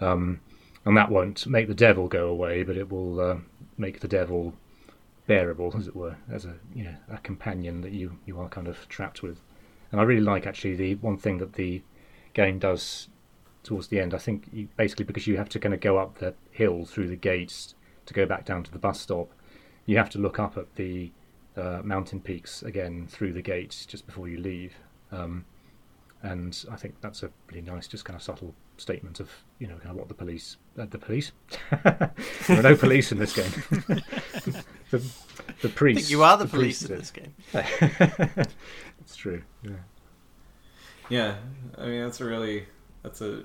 Um, and that won't make the devil go away, but it will uh, make the devil bearable, as it were, as a you know a companion that you you are kind of trapped with. And I really like actually the one thing that the game does towards the end. I think you, basically because you have to kind of go up the hill through the gates to go back down to the bus stop, you have to look up at the uh, mountain peaks again through the gates just before you leave. Um, and I think that's a really nice, just kind of subtle statement of you know kind of what the police, uh, the police, there are no police in this game. the the
I
priest.
think you are the,
priest
police in this game.
it's true. Yeah.
yeah i mean that's a really that's a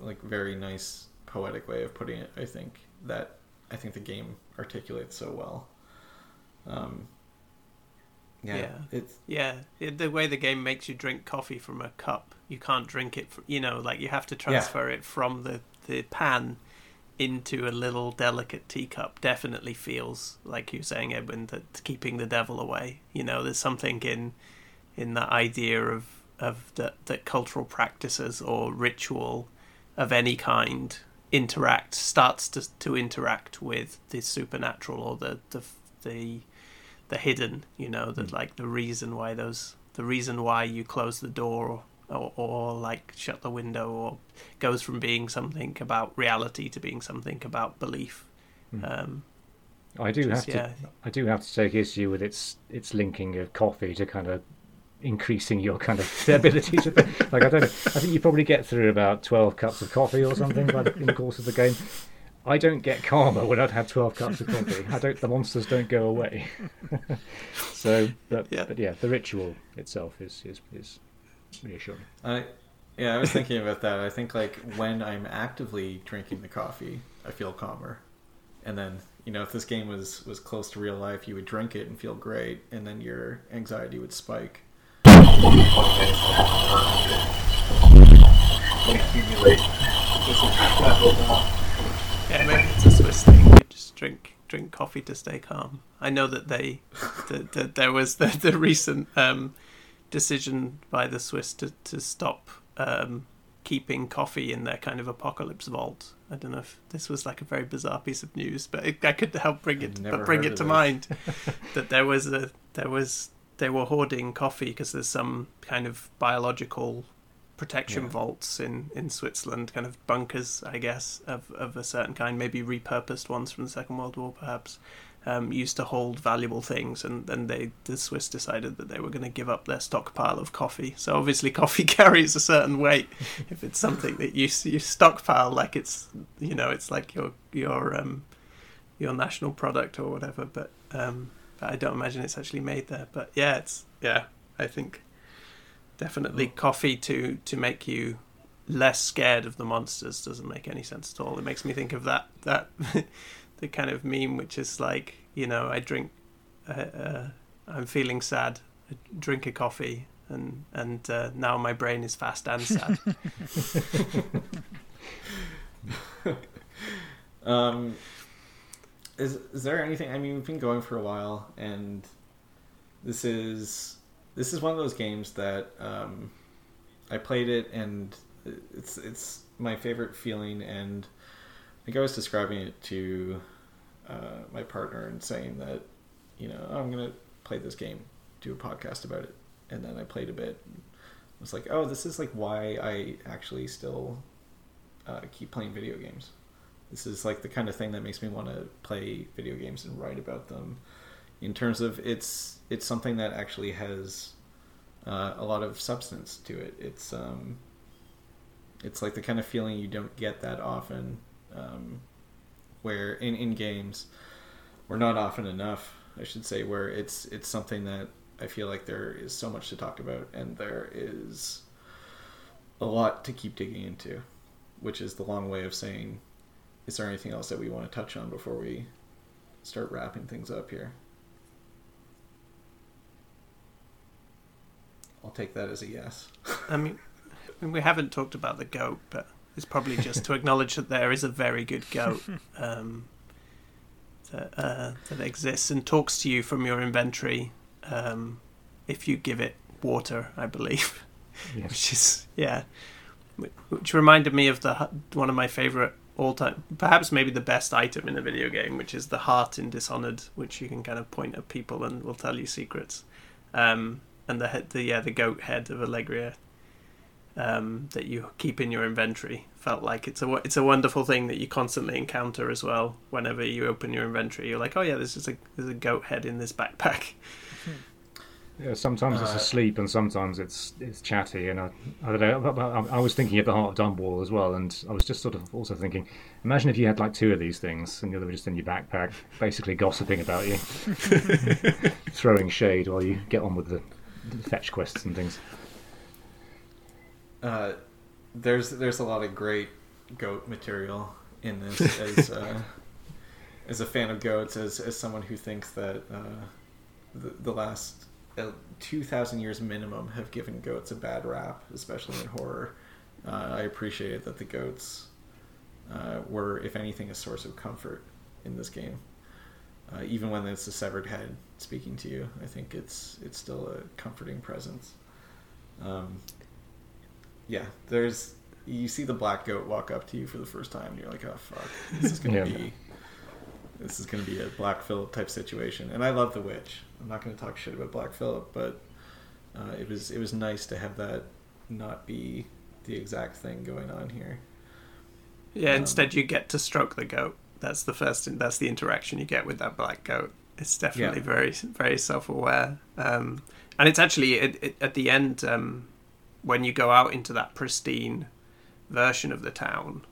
like very nice poetic way of putting it i think that i think the game articulates so well um yeah,
Yeah.
it's
Yeah, it, the way the game makes you drink coffee from a cup, you can't drink it. Fr- you know, like you have to transfer it from the the pan into a little delicate teacup. Definitely feels like you're saying, Edwin, that keeping the devil away. You know, there's something in in that idea of of that that cultural practices or ritual of any kind interact starts to to interact with the supernatural or the the the the hidden you know that like the reason why those the reason why you close the door or, or like shut the window or goes from being something about reality to being something about belief um
I do have to.
yeah.
I do have to take issue with its its linking of coffee to kind of increasing your kind of ability to like I don't know. I think you probably get through about twelve cups of coffee or something by the, in the course of the game. I don't get calmer when I've had twelve cups of coffee. I don't. The monsters don't go away. so, but yeah. but yeah, the ritual itself is is is reassuring.
I yeah, I was thinking about that. I think like when I'm actively drinking the coffee, I feel calmer, and then you know if this game was was close to real life, you would drink it and feel great, and then your anxiety would spike.
Yeah, maybe it's a Swiss thing. You just drink drink coffee to stay calm. I know that they that, that there was the, the recent um, decision by the Swiss to to stop um, keeping coffee in their kind of apocalypse vault. I don't know if this was like a very bizarre piece of news, but it, I could help bring it but bring it to this. mind that there was a there was they were hoarding coffee because there's some kind of biological protection yeah. vaults in, in Switzerland, kind of bunkers, I guess, of, of a certain kind, maybe repurposed ones from the Second World War, perhaps, um, used to hold valuable things. And then they, the Swiss decided that they were going to give up their stockpile of coffee. So obviously, coffee carries a certain weight. if it's something that you you stockpile, like it's you know, it's like your your um, your national product or whatever. But um, I don't imagine it's actually made there. But yeah, it's yeah, I think definitely coffee to to make you less scared of the monsters doesn't make any sense at all. It makes me think of that that the kind of meme which is like you know I drink uh, uh, I'm feeling sad I drink a coffee and and uh, now my brain is fast and sad.
um, is is there anything? I mean, we've been going for a while, and this is this is one of those games that um, I played it and it's it's my favorite feeling and I think I was describing it to uh, my partner and saying that you know oh, I'm gonna play this game, do a podcast about it, and then I played a bit. I was like, oh, this is like why I actually still uh, keep playing video games. This is like the kind of thing that makes me want to play video games and write about them in terms of it's it's something that actually has uh, a lot of substance to it. It's um, it's like the kind of feeling you don't get that often, um, where in in games, or not often enough, I should say, where it's it's something that I feel like there is so much to talk about, and there is a lot to keep digging into, which is the long way of saying, is there anything else that we want to touch on before we start wrapping things up here? I'll take that as a yes.
I mean, we haven't talked about the goat, but it's probably just to acknowledge that there is a very good goat um, that, uh, that exists and talks to you from your inventory um, if you give it water, I believe. Yes. Which is yeah, which reminded me of the one of my favorite all time, perhaps maybe the best item in a video game, which is the heart in Dishonored, which you can kind of point at people and will tell you secrets. Um, and the head, the yeah, the goat head of Allegria um, that you keep in your inventory. Felt like it's a it's a wonderful thing that you constantly encounter as well. Whenever you open your inventory, you're like, oh yeah, there's a there's a goat head in this backpack.
Yeah, sometimes uh, it's asleep and sometimes it's it's chatty, and I, I don't know. I, I was thinking of the heart of Dunwall as well, and I was just sort of also thinking, imagine if you had like two of these things and the other were just in your backpack, basically gossiping about you, throwing shade while you get on with the fetch quests and things.
Uh, there's there's a lot of great goat material in this. as uh, as a fan of goats, as as someone who thinks that uh, the, the last uh, two thousand years minimum have given goats a bad rap, especially in horror. Uh, I appreciate that the goats uh, were, if anything, a source of comfort in this game uh, even when it's a severed head speaking to you. I think it's it's still a comforting presence. Um, yeah, there's you see the black goat walk up to you for the first time, and you're like, oh fuck, this is gonna yeah. be this is gonna be a Black Phillip type situation. And I love the witch. I'm not gonna talk shit about Black Phillip, but uh, it was it was nice to have that not be the exact thing going on here.
Yeah, um, instead you get to stroke the goat that's the first that's the interaction you get with that black goat it's definitely yeah. very very self-aware um, and it's actually it, it, at the end um, when you go out into that pristine version of the town.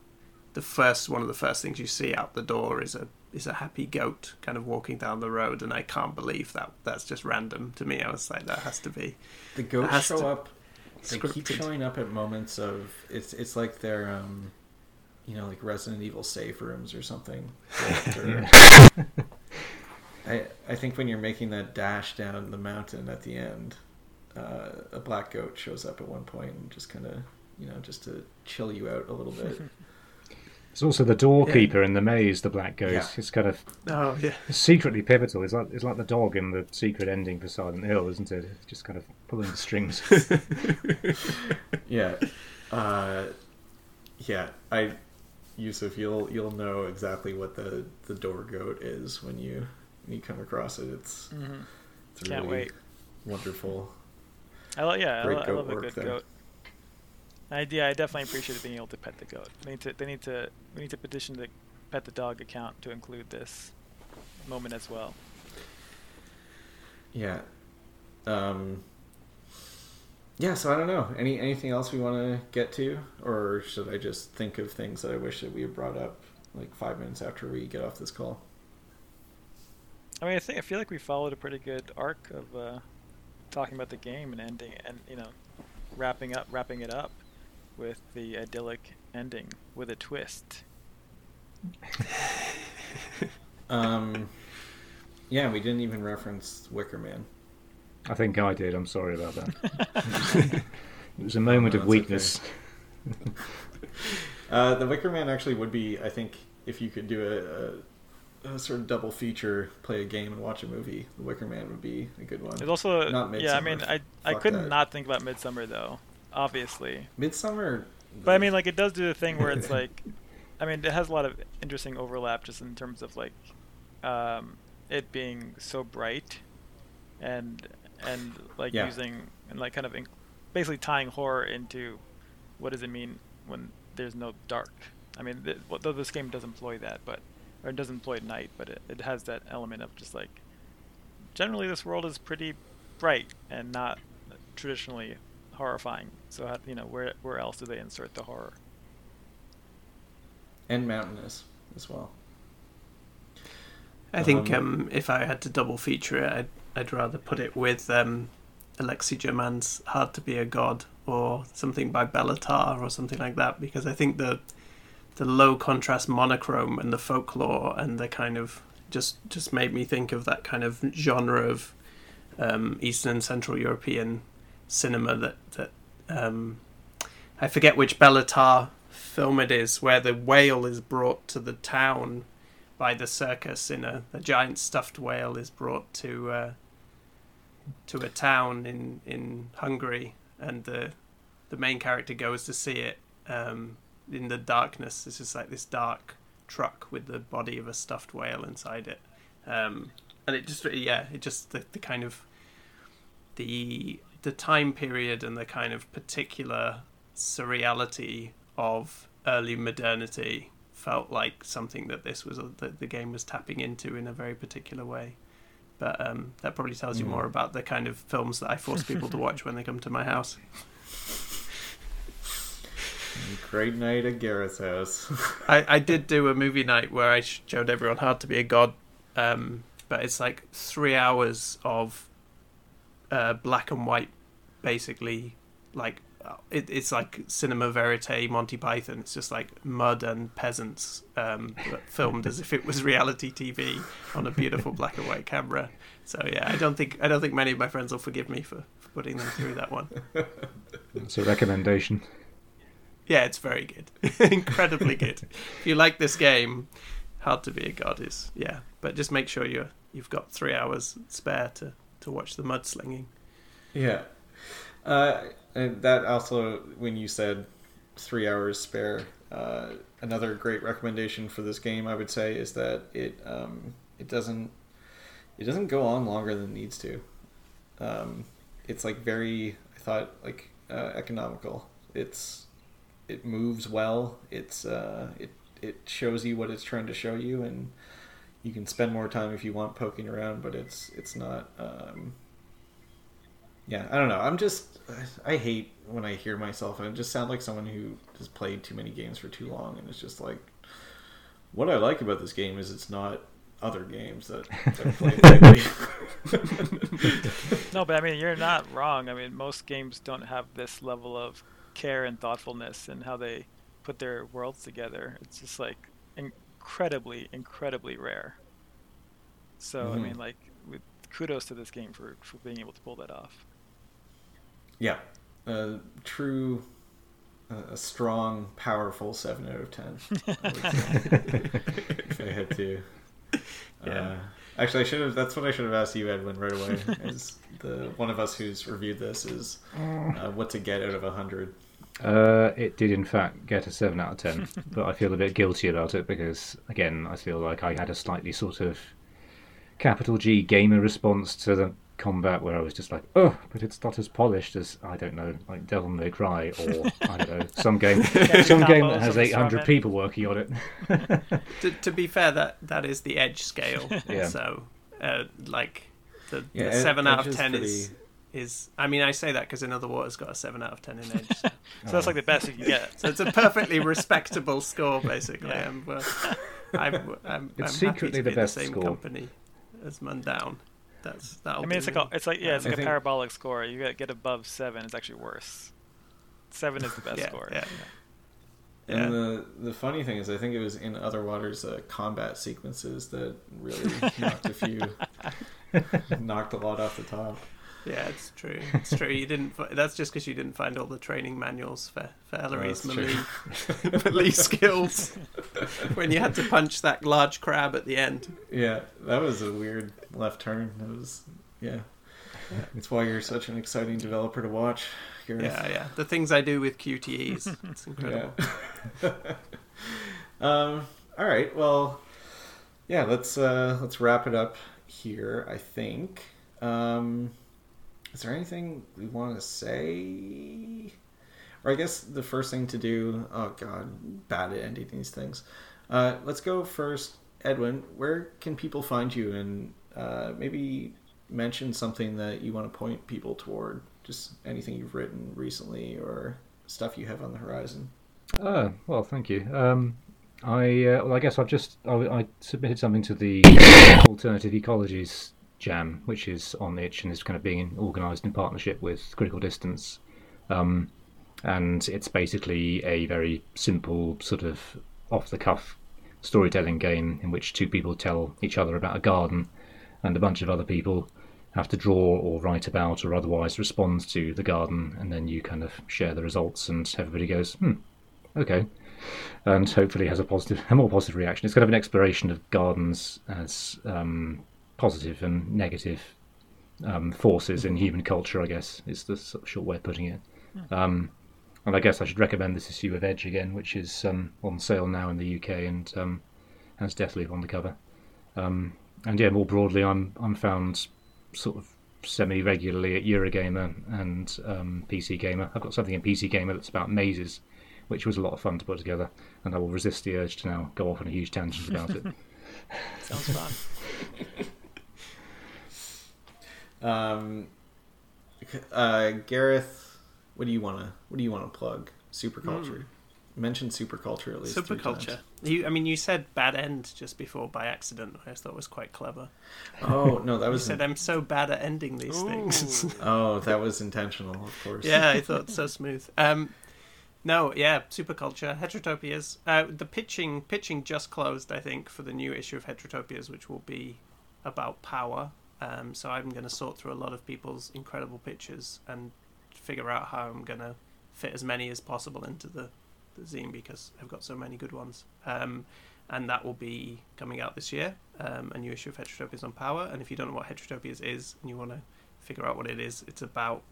The first one of the first things you see out the door is a is a happy goat kind of walking down the road, and I can't believe that that's just random to me. I was like, that has to be.
The goats
has
show
to-
up. They keep showing up at moments of it's it's like they're um, you know, like Resident Evil safe rooms or something. Or- I I think when you're making that dash down the mountain at the end, uh, a black goat shows up at one point and just kind of you know just to chill you out a little bit.
It's also the doorkeeper in the maze, the black goat.
Yeah.
It's kind of
Oh yeah,
secretly pivotal. It's like it's like the dog in the secret ending for Silent Hill, isn't it? It's just kind of pulling the strings.
Yeah, uh, yeah. I, Yussef, you'll you'll know exactly what the the door goat is when you when you come across it. It's
Mhm.
it's
Can't
really
wait.
wonderful.
I love yeah, I, lo- I love a good
there.
goat. I, yeah, I definitely appreciate being able to pet the goat. They need to, they need to, we need to petition the pet the dog account to include this moment as well.
Yeah. Um, yeah, so I don't know. Any anything else we want to get to, or should I just think of things that I wish that we had brought up like five minutes after we get off this call?
I mean, I think I feel like we followed a pretty good arc of uh, talking about the game and ending, and you know, wrapping up, wrapping it up with the idyllic ending with a twist.
Um, yeah, we didn't even reference Wicker Man.
I think I did. I'm sorry about that. it was a moment
No,
of
that's
weakness.
Uh, the Wicker Man actually would be, I think, if you could do a, a, a sort of double feature, play a game and watch a movie, the Wicker Man would be a good one.
It's also,
Not
yeah, I mean, I I
Fuck
couldn't
that.
not think about Midsummer though, obviously.
Midsummer.
But I mean, like it does do the thing where it's like, I mean, it has a lot of interesting overlap just in terms of like, um, it being so bright, and and like
Yeah.
using and like kind of in, basically tying horror into what does it mean when there's no dark. I mean, th- though this game does employ that, but or it does employ night, but it, it has that element of just like, generally this world is pretty bright and not traditionally horrifying. So how, you know, where where else do they insert the horror?
and mountainous as well.
I think
Um,
um, if I had to double feature it, I'd, I'd rather put it with um, Alexei German's "Hard to Be a God" or something by Béla Tarr or something like that, because I think the the low contrast monochrome and the folklore and the kind of just just made me think of that kind of genre of um, Eastern and Central European cinema that that um, I forget which Béla Tarr film it is, where the whale is brought to the town by the circus in a, a giant stuffed whale is brought to uh, to a town in in Hungary, and the the main character goes to see it um, in the darkness. It's just like this dark truck with the body of a stuffed whale inside it, um, and it just yeah, it just the, the kind of the the time period and the kind of particular surreality of early modernity felt like something that this was that the game was tapping into in a very particular way. But um, that probably tells you
Mm.
more about the kind of films that I force people to watch when they come to my house.
Great night at Gareth's house.
I, I did do a movie night where I showed everyone how to be a god, um, but it's like three hours of uh, black and white, basically. Like it, it's like cinema verite, Monty Python. It's just like mud and peasants, um, filmed as if it was reality TV on a beautiful black and white camera. So yeah, I don't think I don't think many of my friends will forgive me for, for putting them through that one.
It's a recommendation.
Yeah, it's very good. Incredibly good. If you like this game, Hard to Be a God is yeah. But just make sure you you've got three hours spare to, to watch the mudslinging.
yeah. Uh, and that also, when you said three hours spare, uh, another great recommendation for this game, I would say, is that it um, it doesn't it doesn't go on longer than it needs to. Um, it's like very, I thought, like uh, economical. It's it moves well. It's uh, it it shows you what it's trying to show you, and you can spend more time if you want poking around. But it's it's not um, yeah, I don't know. I'm just I hate when I hear myself. And I just sound like someone who has played too many games for too long, and it's just like what I like about this game is it's not other games that I've played lately.
No, but I mean, you're not wrong. I mean, most games don't have this level of care and thoughtfulness and how they put their worlds together. It's just like incredibly, incredibly rare. So I
Mhm.
mean, like, with, kudos to this game for for being able to pull that off.
Yeah, a true, uh, a strong, powerful seven out of ten. I if I had to.
Yeah.
Uh, actually, I should have. That's what I should have asked you, Edwin, right away. Is the one of us who's reviewed this is uh, what to get out of a hundred.
Uh, it did in fact get a seven out of ten, but I feel a bit guilty about it because again, I feel like I had a slightly sort of capital G gamer response to the combat where I was just like, oh, but it's not as polished as I don't know, like Devil May Cry or I don't know some game, some game that has eight hundred people working on it.
to, to be fair, that that is the edge scale.
Yeah.
So, uh, like the,
Yeah,
the seven out
Edge
of
is
ten is is. I mean, I say that because In Other Waters got a seven out of ten in edge. So,
So that's like the best you can get.
so it's a perfectly respectable score, basically.
Yeah.
And uh, I'm, I'm, I'm
It's
happy
secretly
to
the
be
best
the same
score.
company as Mundaun. That's that'll
I mean, it's like a, it's like yeah, it's like
I
a
think-
parabolic score. You get get above seven, it's actually worse. Seven is the best
yeah,
score.
yeah.
And
Yeah.
the the funny thing is, I think it was in Other Waters uh, combat sequences that really knocked a few, knocked a lot off the top.
Yeah, it's true. It's true. You didn't. That's just because you didn't find all the training manuals for for Ellery's
that's
melee, skills. when you had to punch that large crab at the end.
Yeah, that was a weird left turn. That was yeah. It's why you're such an exciting developer to watch. Gareth.
Yeah, yeah. The things I do with QTEs. It's incredible.
Yeah. um. All right. Well. Yeah. Let's uh. Let's wrap it up here. I think. Um. Is there anything we want to say? Or I guess the first thing to do. Oh God, bad at ending these things. Uh, let's go first, Edwin. Where can people find you, and uh, maybe mention something that you want to point people toward? Just anything you've written recently or stuff you have on the horizon.
Oh, well, thank you. Um, I uh, well, I guess I've just I, I submitted something to the Alternative Ecologies Jam, which is on itch and is kind of being organised in partnership with Critical Distance, um, and it's basically a very simple sort of off the cuff storytelling game in which two people tell each other about a garden, and a bunch of other people have to draw or write about or otherwise respond to the garden, and then you kind of share the results, and everybody goes, hmm, okay, and hopefully has a positive, a more positive reaction. It's kind of an exploration of gardens as um, positive and negative um, forces in human culture. I guess is the sort of short way of putting it. Um, and I guess I should recommend this issue of Edge again, which is um, on sale now in the UK and um, has Deathloop on the cover. Um, and yeah, more broadly, I'm I'm found sort of semi regularly at Eurogamer and um, PC Gamer. I've got something in PC Gamer that's about mazes, which was a lot of fun to put together, and I will resist the urge to now go off on a huge tangent about it.
Sounds fun.
Um, uh, Gareth, what do you wanna what do you wanna plug? Superculture. Mention superculture at least.
Superculture. You, I mean, you said bad end just before by accident. I just thought was quite clever.
Oh no, that
You
was
said I'm so bad at ending these things.
Oh that was intentional, of course.
yeah, I thought so smooth. Um, no, yeah, Superculture, Heterotopias. Uh, the pitching pitching just closed, I think, for the new issue of Heterotopias, which will be about power. Um, so I'm going to sort through a lot of people's incredible pictures and figure out how I'm going to fit as many as possible into the, the zine because I've got so many good ones. Um, and that will be coming out this year. Um, a new issue of Heterotopias on power. And if you don't know what Heterotopias is and you want to figure out what it is, it's about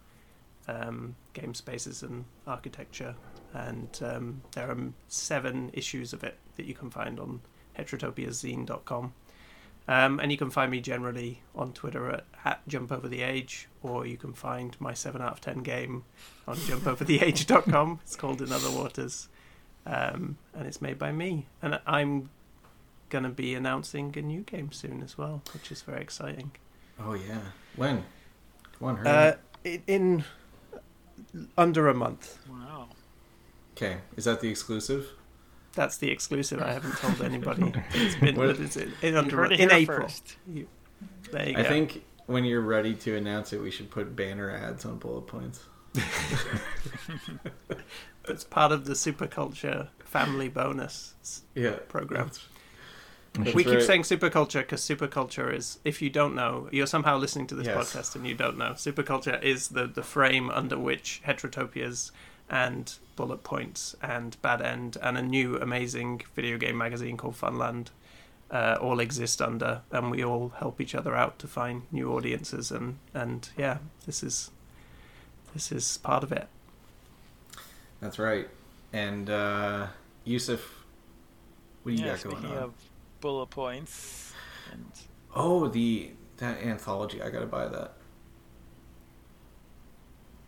um, game spaces and architecture. And um, there are seven issues of it that you can find on heterotopiazine.com. Um, and you can find me generally on Twitter at, at jumpovertheage, or you can find my 7 out of 10 game on jumpovertheage.com. It's called In Other Waters. Um, and it's made by me. And I'm going to be announcing a new game soon as well, which is very exciting.
Oh yeah. When? Come on, hurry.
Uh, in, in under a month.
Wow.
Okay, is that the exclusive?
That's the exclusive. I haven't told anybody. It's been
What-
it's in, in
You
under in April.
first.
You- there you
I
go.
think when you're ready to announce it, we should put banner ads on bullet points.
it's part of the superculture family bonus s-
Yeah,
program.
that's- that's
we keep saying superculture because superculture is, if you don't know, you're somehow listening to this
Yes.
podcast and you don't know. Superculture is the, the frame under which heterotopias and bullet points and bad end and a new amazing video game magazine called Funland uh, all exist under, and we all help each other out to find new audiences and and yeah, this is this is part of it.
That's right. And uh, Yussef, what do you
yeah,
got going
speaking
on?
of bullet points, and
Oh, the that anthology. I gotta buy that.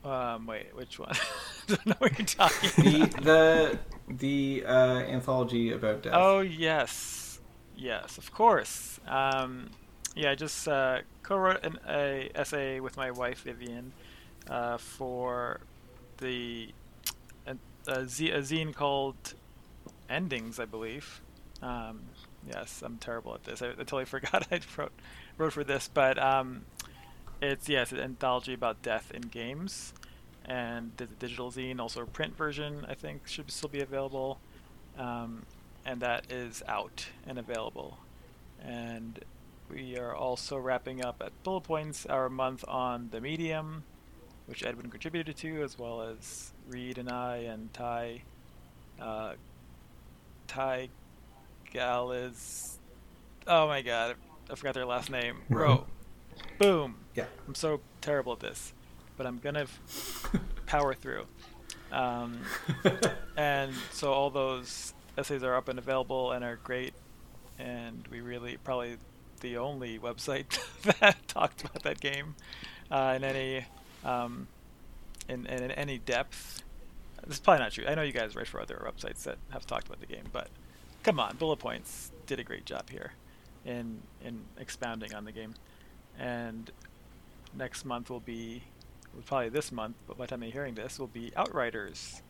um, wait, which one? Don't know what you're talking
The
about.
the the uh, anthology about death.
Oh yes, yes, of course. Um, yeah, I just uh, co-wrote an a essay with my wife Vivian uh, for the a, a, z- a zine called Endings, I believe. Um, yes, I'm terrible at this. I, I totally forgot I wrote wrote for this, but um, it's yes, an anthology about death in games, and the digital zine, also a print version, I think should still be available. Um, and that is out and available. And we are also wrapping up at Bullet Points our month on the Medium, which Edwin contributed to, as well as Reed and I and Ty. Uh, Ty Galiz. Oh my god, I forgot their last name. Bro. Boom.
Yeah.
I'm so terrible at this, but I'm gonna power through. Um, and so all those essays are up and available and are great and we really probably the only website that talked about that game uh, in any um, in, in, in any depth. This is probably not true. I know you guys write for other websites that have talked about the game but come on bullet points did a great job here in in expounding on the game. And next month will be probably this month, but by the time you're hearing this, will be Outriders.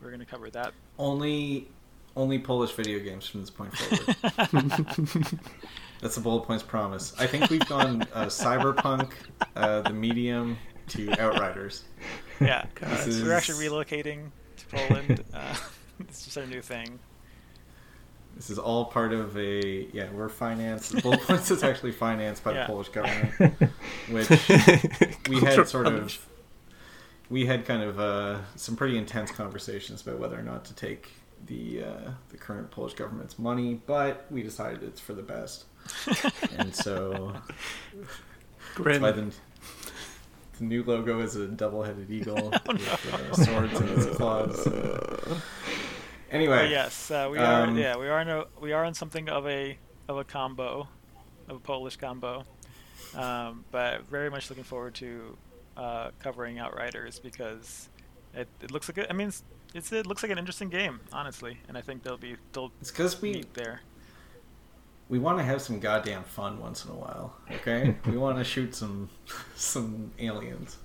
We're going to cover that.
Only only Polish video games from this point forward. That's the bullet points promise. I think we've gone uh, Cyberpunk, uh, the Medium, to Outriders.
yeah,
This
so we're actually relocating to Poland. uh, it's just our new thing.
This is all part of a yeah. We're financed. Bullet points is actually financed by
Yeah.
the Polish government, which we had sort of we had kind of uh, some pretty intense conversations about whether or not to take the uh, the current Polish government's money, but we decided it's for the best, and so
Grim.
by the, the new logo is a double-headed eagle
Oh,
with uh, swords in its claws. Anyway,
yes, uh, we are.
um,
Yeah, we are. In a, we are in something of a of a combo, of a Polish combo. Um, but very much looking forward to uh, covering Outriders because it, it looks like a, I mean it's, it's it looks like an interesting game honestly, and I think they'll be they'll
it's because we
there.
we want to have some goddamn fun once in a while. Okay, we want to shoot some some aliens.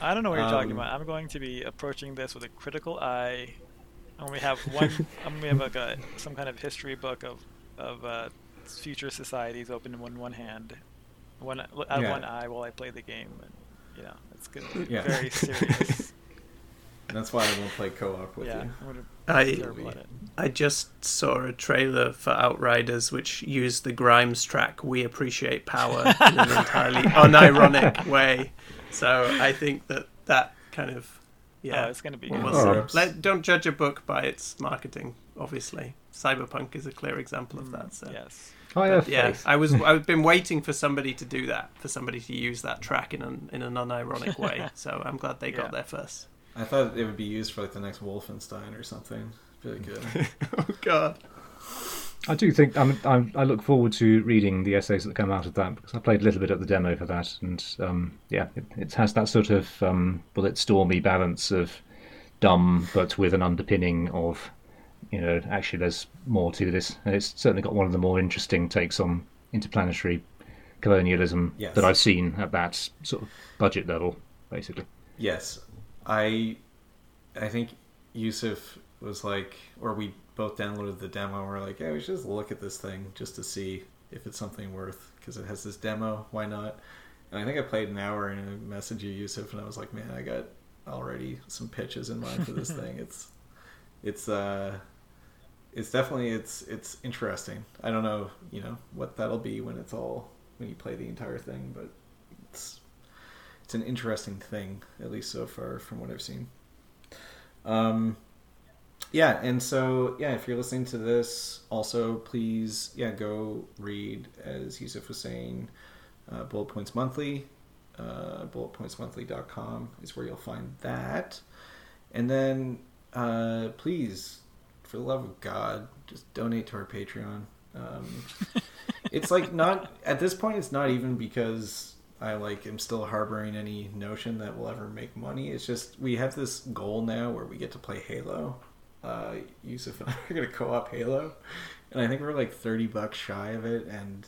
I don't know what you're talking
Um,
about. I'm going to be approaching this with a critical eye. And we have one. and we have like a some kind of history book of of uh, future societies open in one one hand, one out of
Yeah.
one eye while I play the game. And, you know, it's good.
Yeah.
Very serious.
That's why I won't play co-op with
yeah,
you.
I'm
I
be terrible at it.
I just saw a trailer for Outriders which used the Grimes track "We Appreciate Power" in an entirely unironic way. So I think that that kind of yeah.
Oh, it's gonna be.
Well,
good.
we'll
Oh.
Let, don't judge a book by its marketing. Obviously, Cyberpunk is a clear example of that. So.
Yes.
I
Yeah. I was. I've been waiting for somebody to do that, for somebody to use that track in an in an unironic way. So I'm glad they
Yeah.
got there first.
I thought it would be used for like the next Wolfenstein or something. Really good.
oh God.
I do think I'm, I'm, I look forward to reading the essays that come out of that because I played a little bit at the demo for that, and um, yeah, it, it has that sort of um, bullet stormy balance of dumb, but with an underpinning of, you know, actually there's more to this, and it's certainly got one of the more interesting takes on interplanetary colonialism
Yes.
that I've seen at that sort of budget level. basically.
Yes, I I think Yussef was like, or we both downloaded the demo. and We're like, yeah, we should just look at this thing just to see if it's something worth because it has this demo. Why not? And I think I played an hour and I messaged you, Yussef, and I was like, man, I got already some pitches in mind for this thing. It's it's uh it's definitely it's it's interesting. I don't know, you know, what that'll be when it's all when you play the entire thing, but it's it's an interesting thing, at least so far from what I've seen. Um, yeah, and so yeah, if you're listening to this, also please yeah go read as Yussef was saying, uh, Bullet Points Monthly. Uh, bulletpointsmonthly.com is where you'll find that, and then uh, please, for the love of God, just donate to our Patreon. Um, it's like not at this point. It's not even because I like am still harboring any notion that we'll ever make money. It's just we have this goal now where we get to play Halo. Uh, Yussef and I are gonna co-op Halo, and I think we're like thirty bucks shy of it, and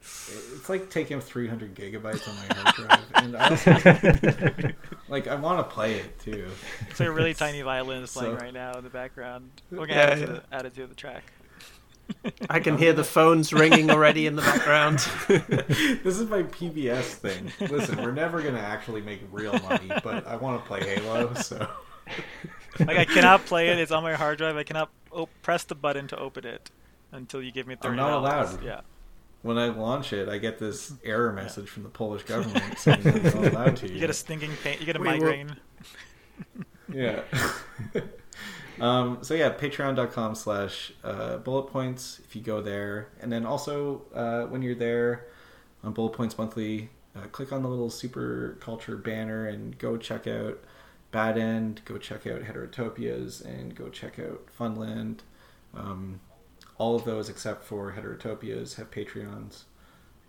it's like taking 300 gigabytes on my hard drive, and I also, like I want to play it too.
It's like a really tiny violin is playing
So-
right now in the background. We're gonna
Yeah,
add, it to
yeah.
add it to the track.
I can hear the phones ringing already in the background.
this is my PBS thing. Listen, we're never gonna actually make real money, but I want to play Halo, so
Like I cannot play it. It's on my hard drive. I cannot op- press the button to open it until you give me thirty.
I'm not allowed.
Yeah.
when I launch it, I get this error message from the Polish government saying that I'm not allowed to.
You get a stinking pain. You get a
We will-
migraine.
yeah. um, so yeah, patreon.com slash uh, bullet points if you go there. And then also uh, when you're there on Bullet Points Monthly, uh, click on the little super culture banner and go check out Bad End, go check out Heterotopias, and go check out Funland. Um, all of those except for Heterotopias have Patreons.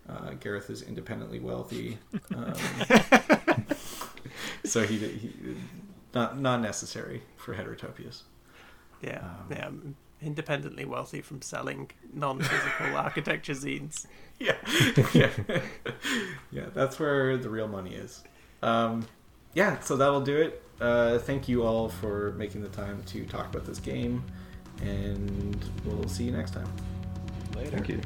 Uh, Gareth is independently wealthy. Um, so he, he not not necessary for heterotopias.
Yeah,
Um,
yeah. Independently wealthy from selling non-physical architecture zines.
Yeah, yeah, yeah. That's where the real money is. Um, yeah, so that'll do it. Uh, thank you all for making the time to talk about this game, and we'll see you next time.
Later.
Thank you.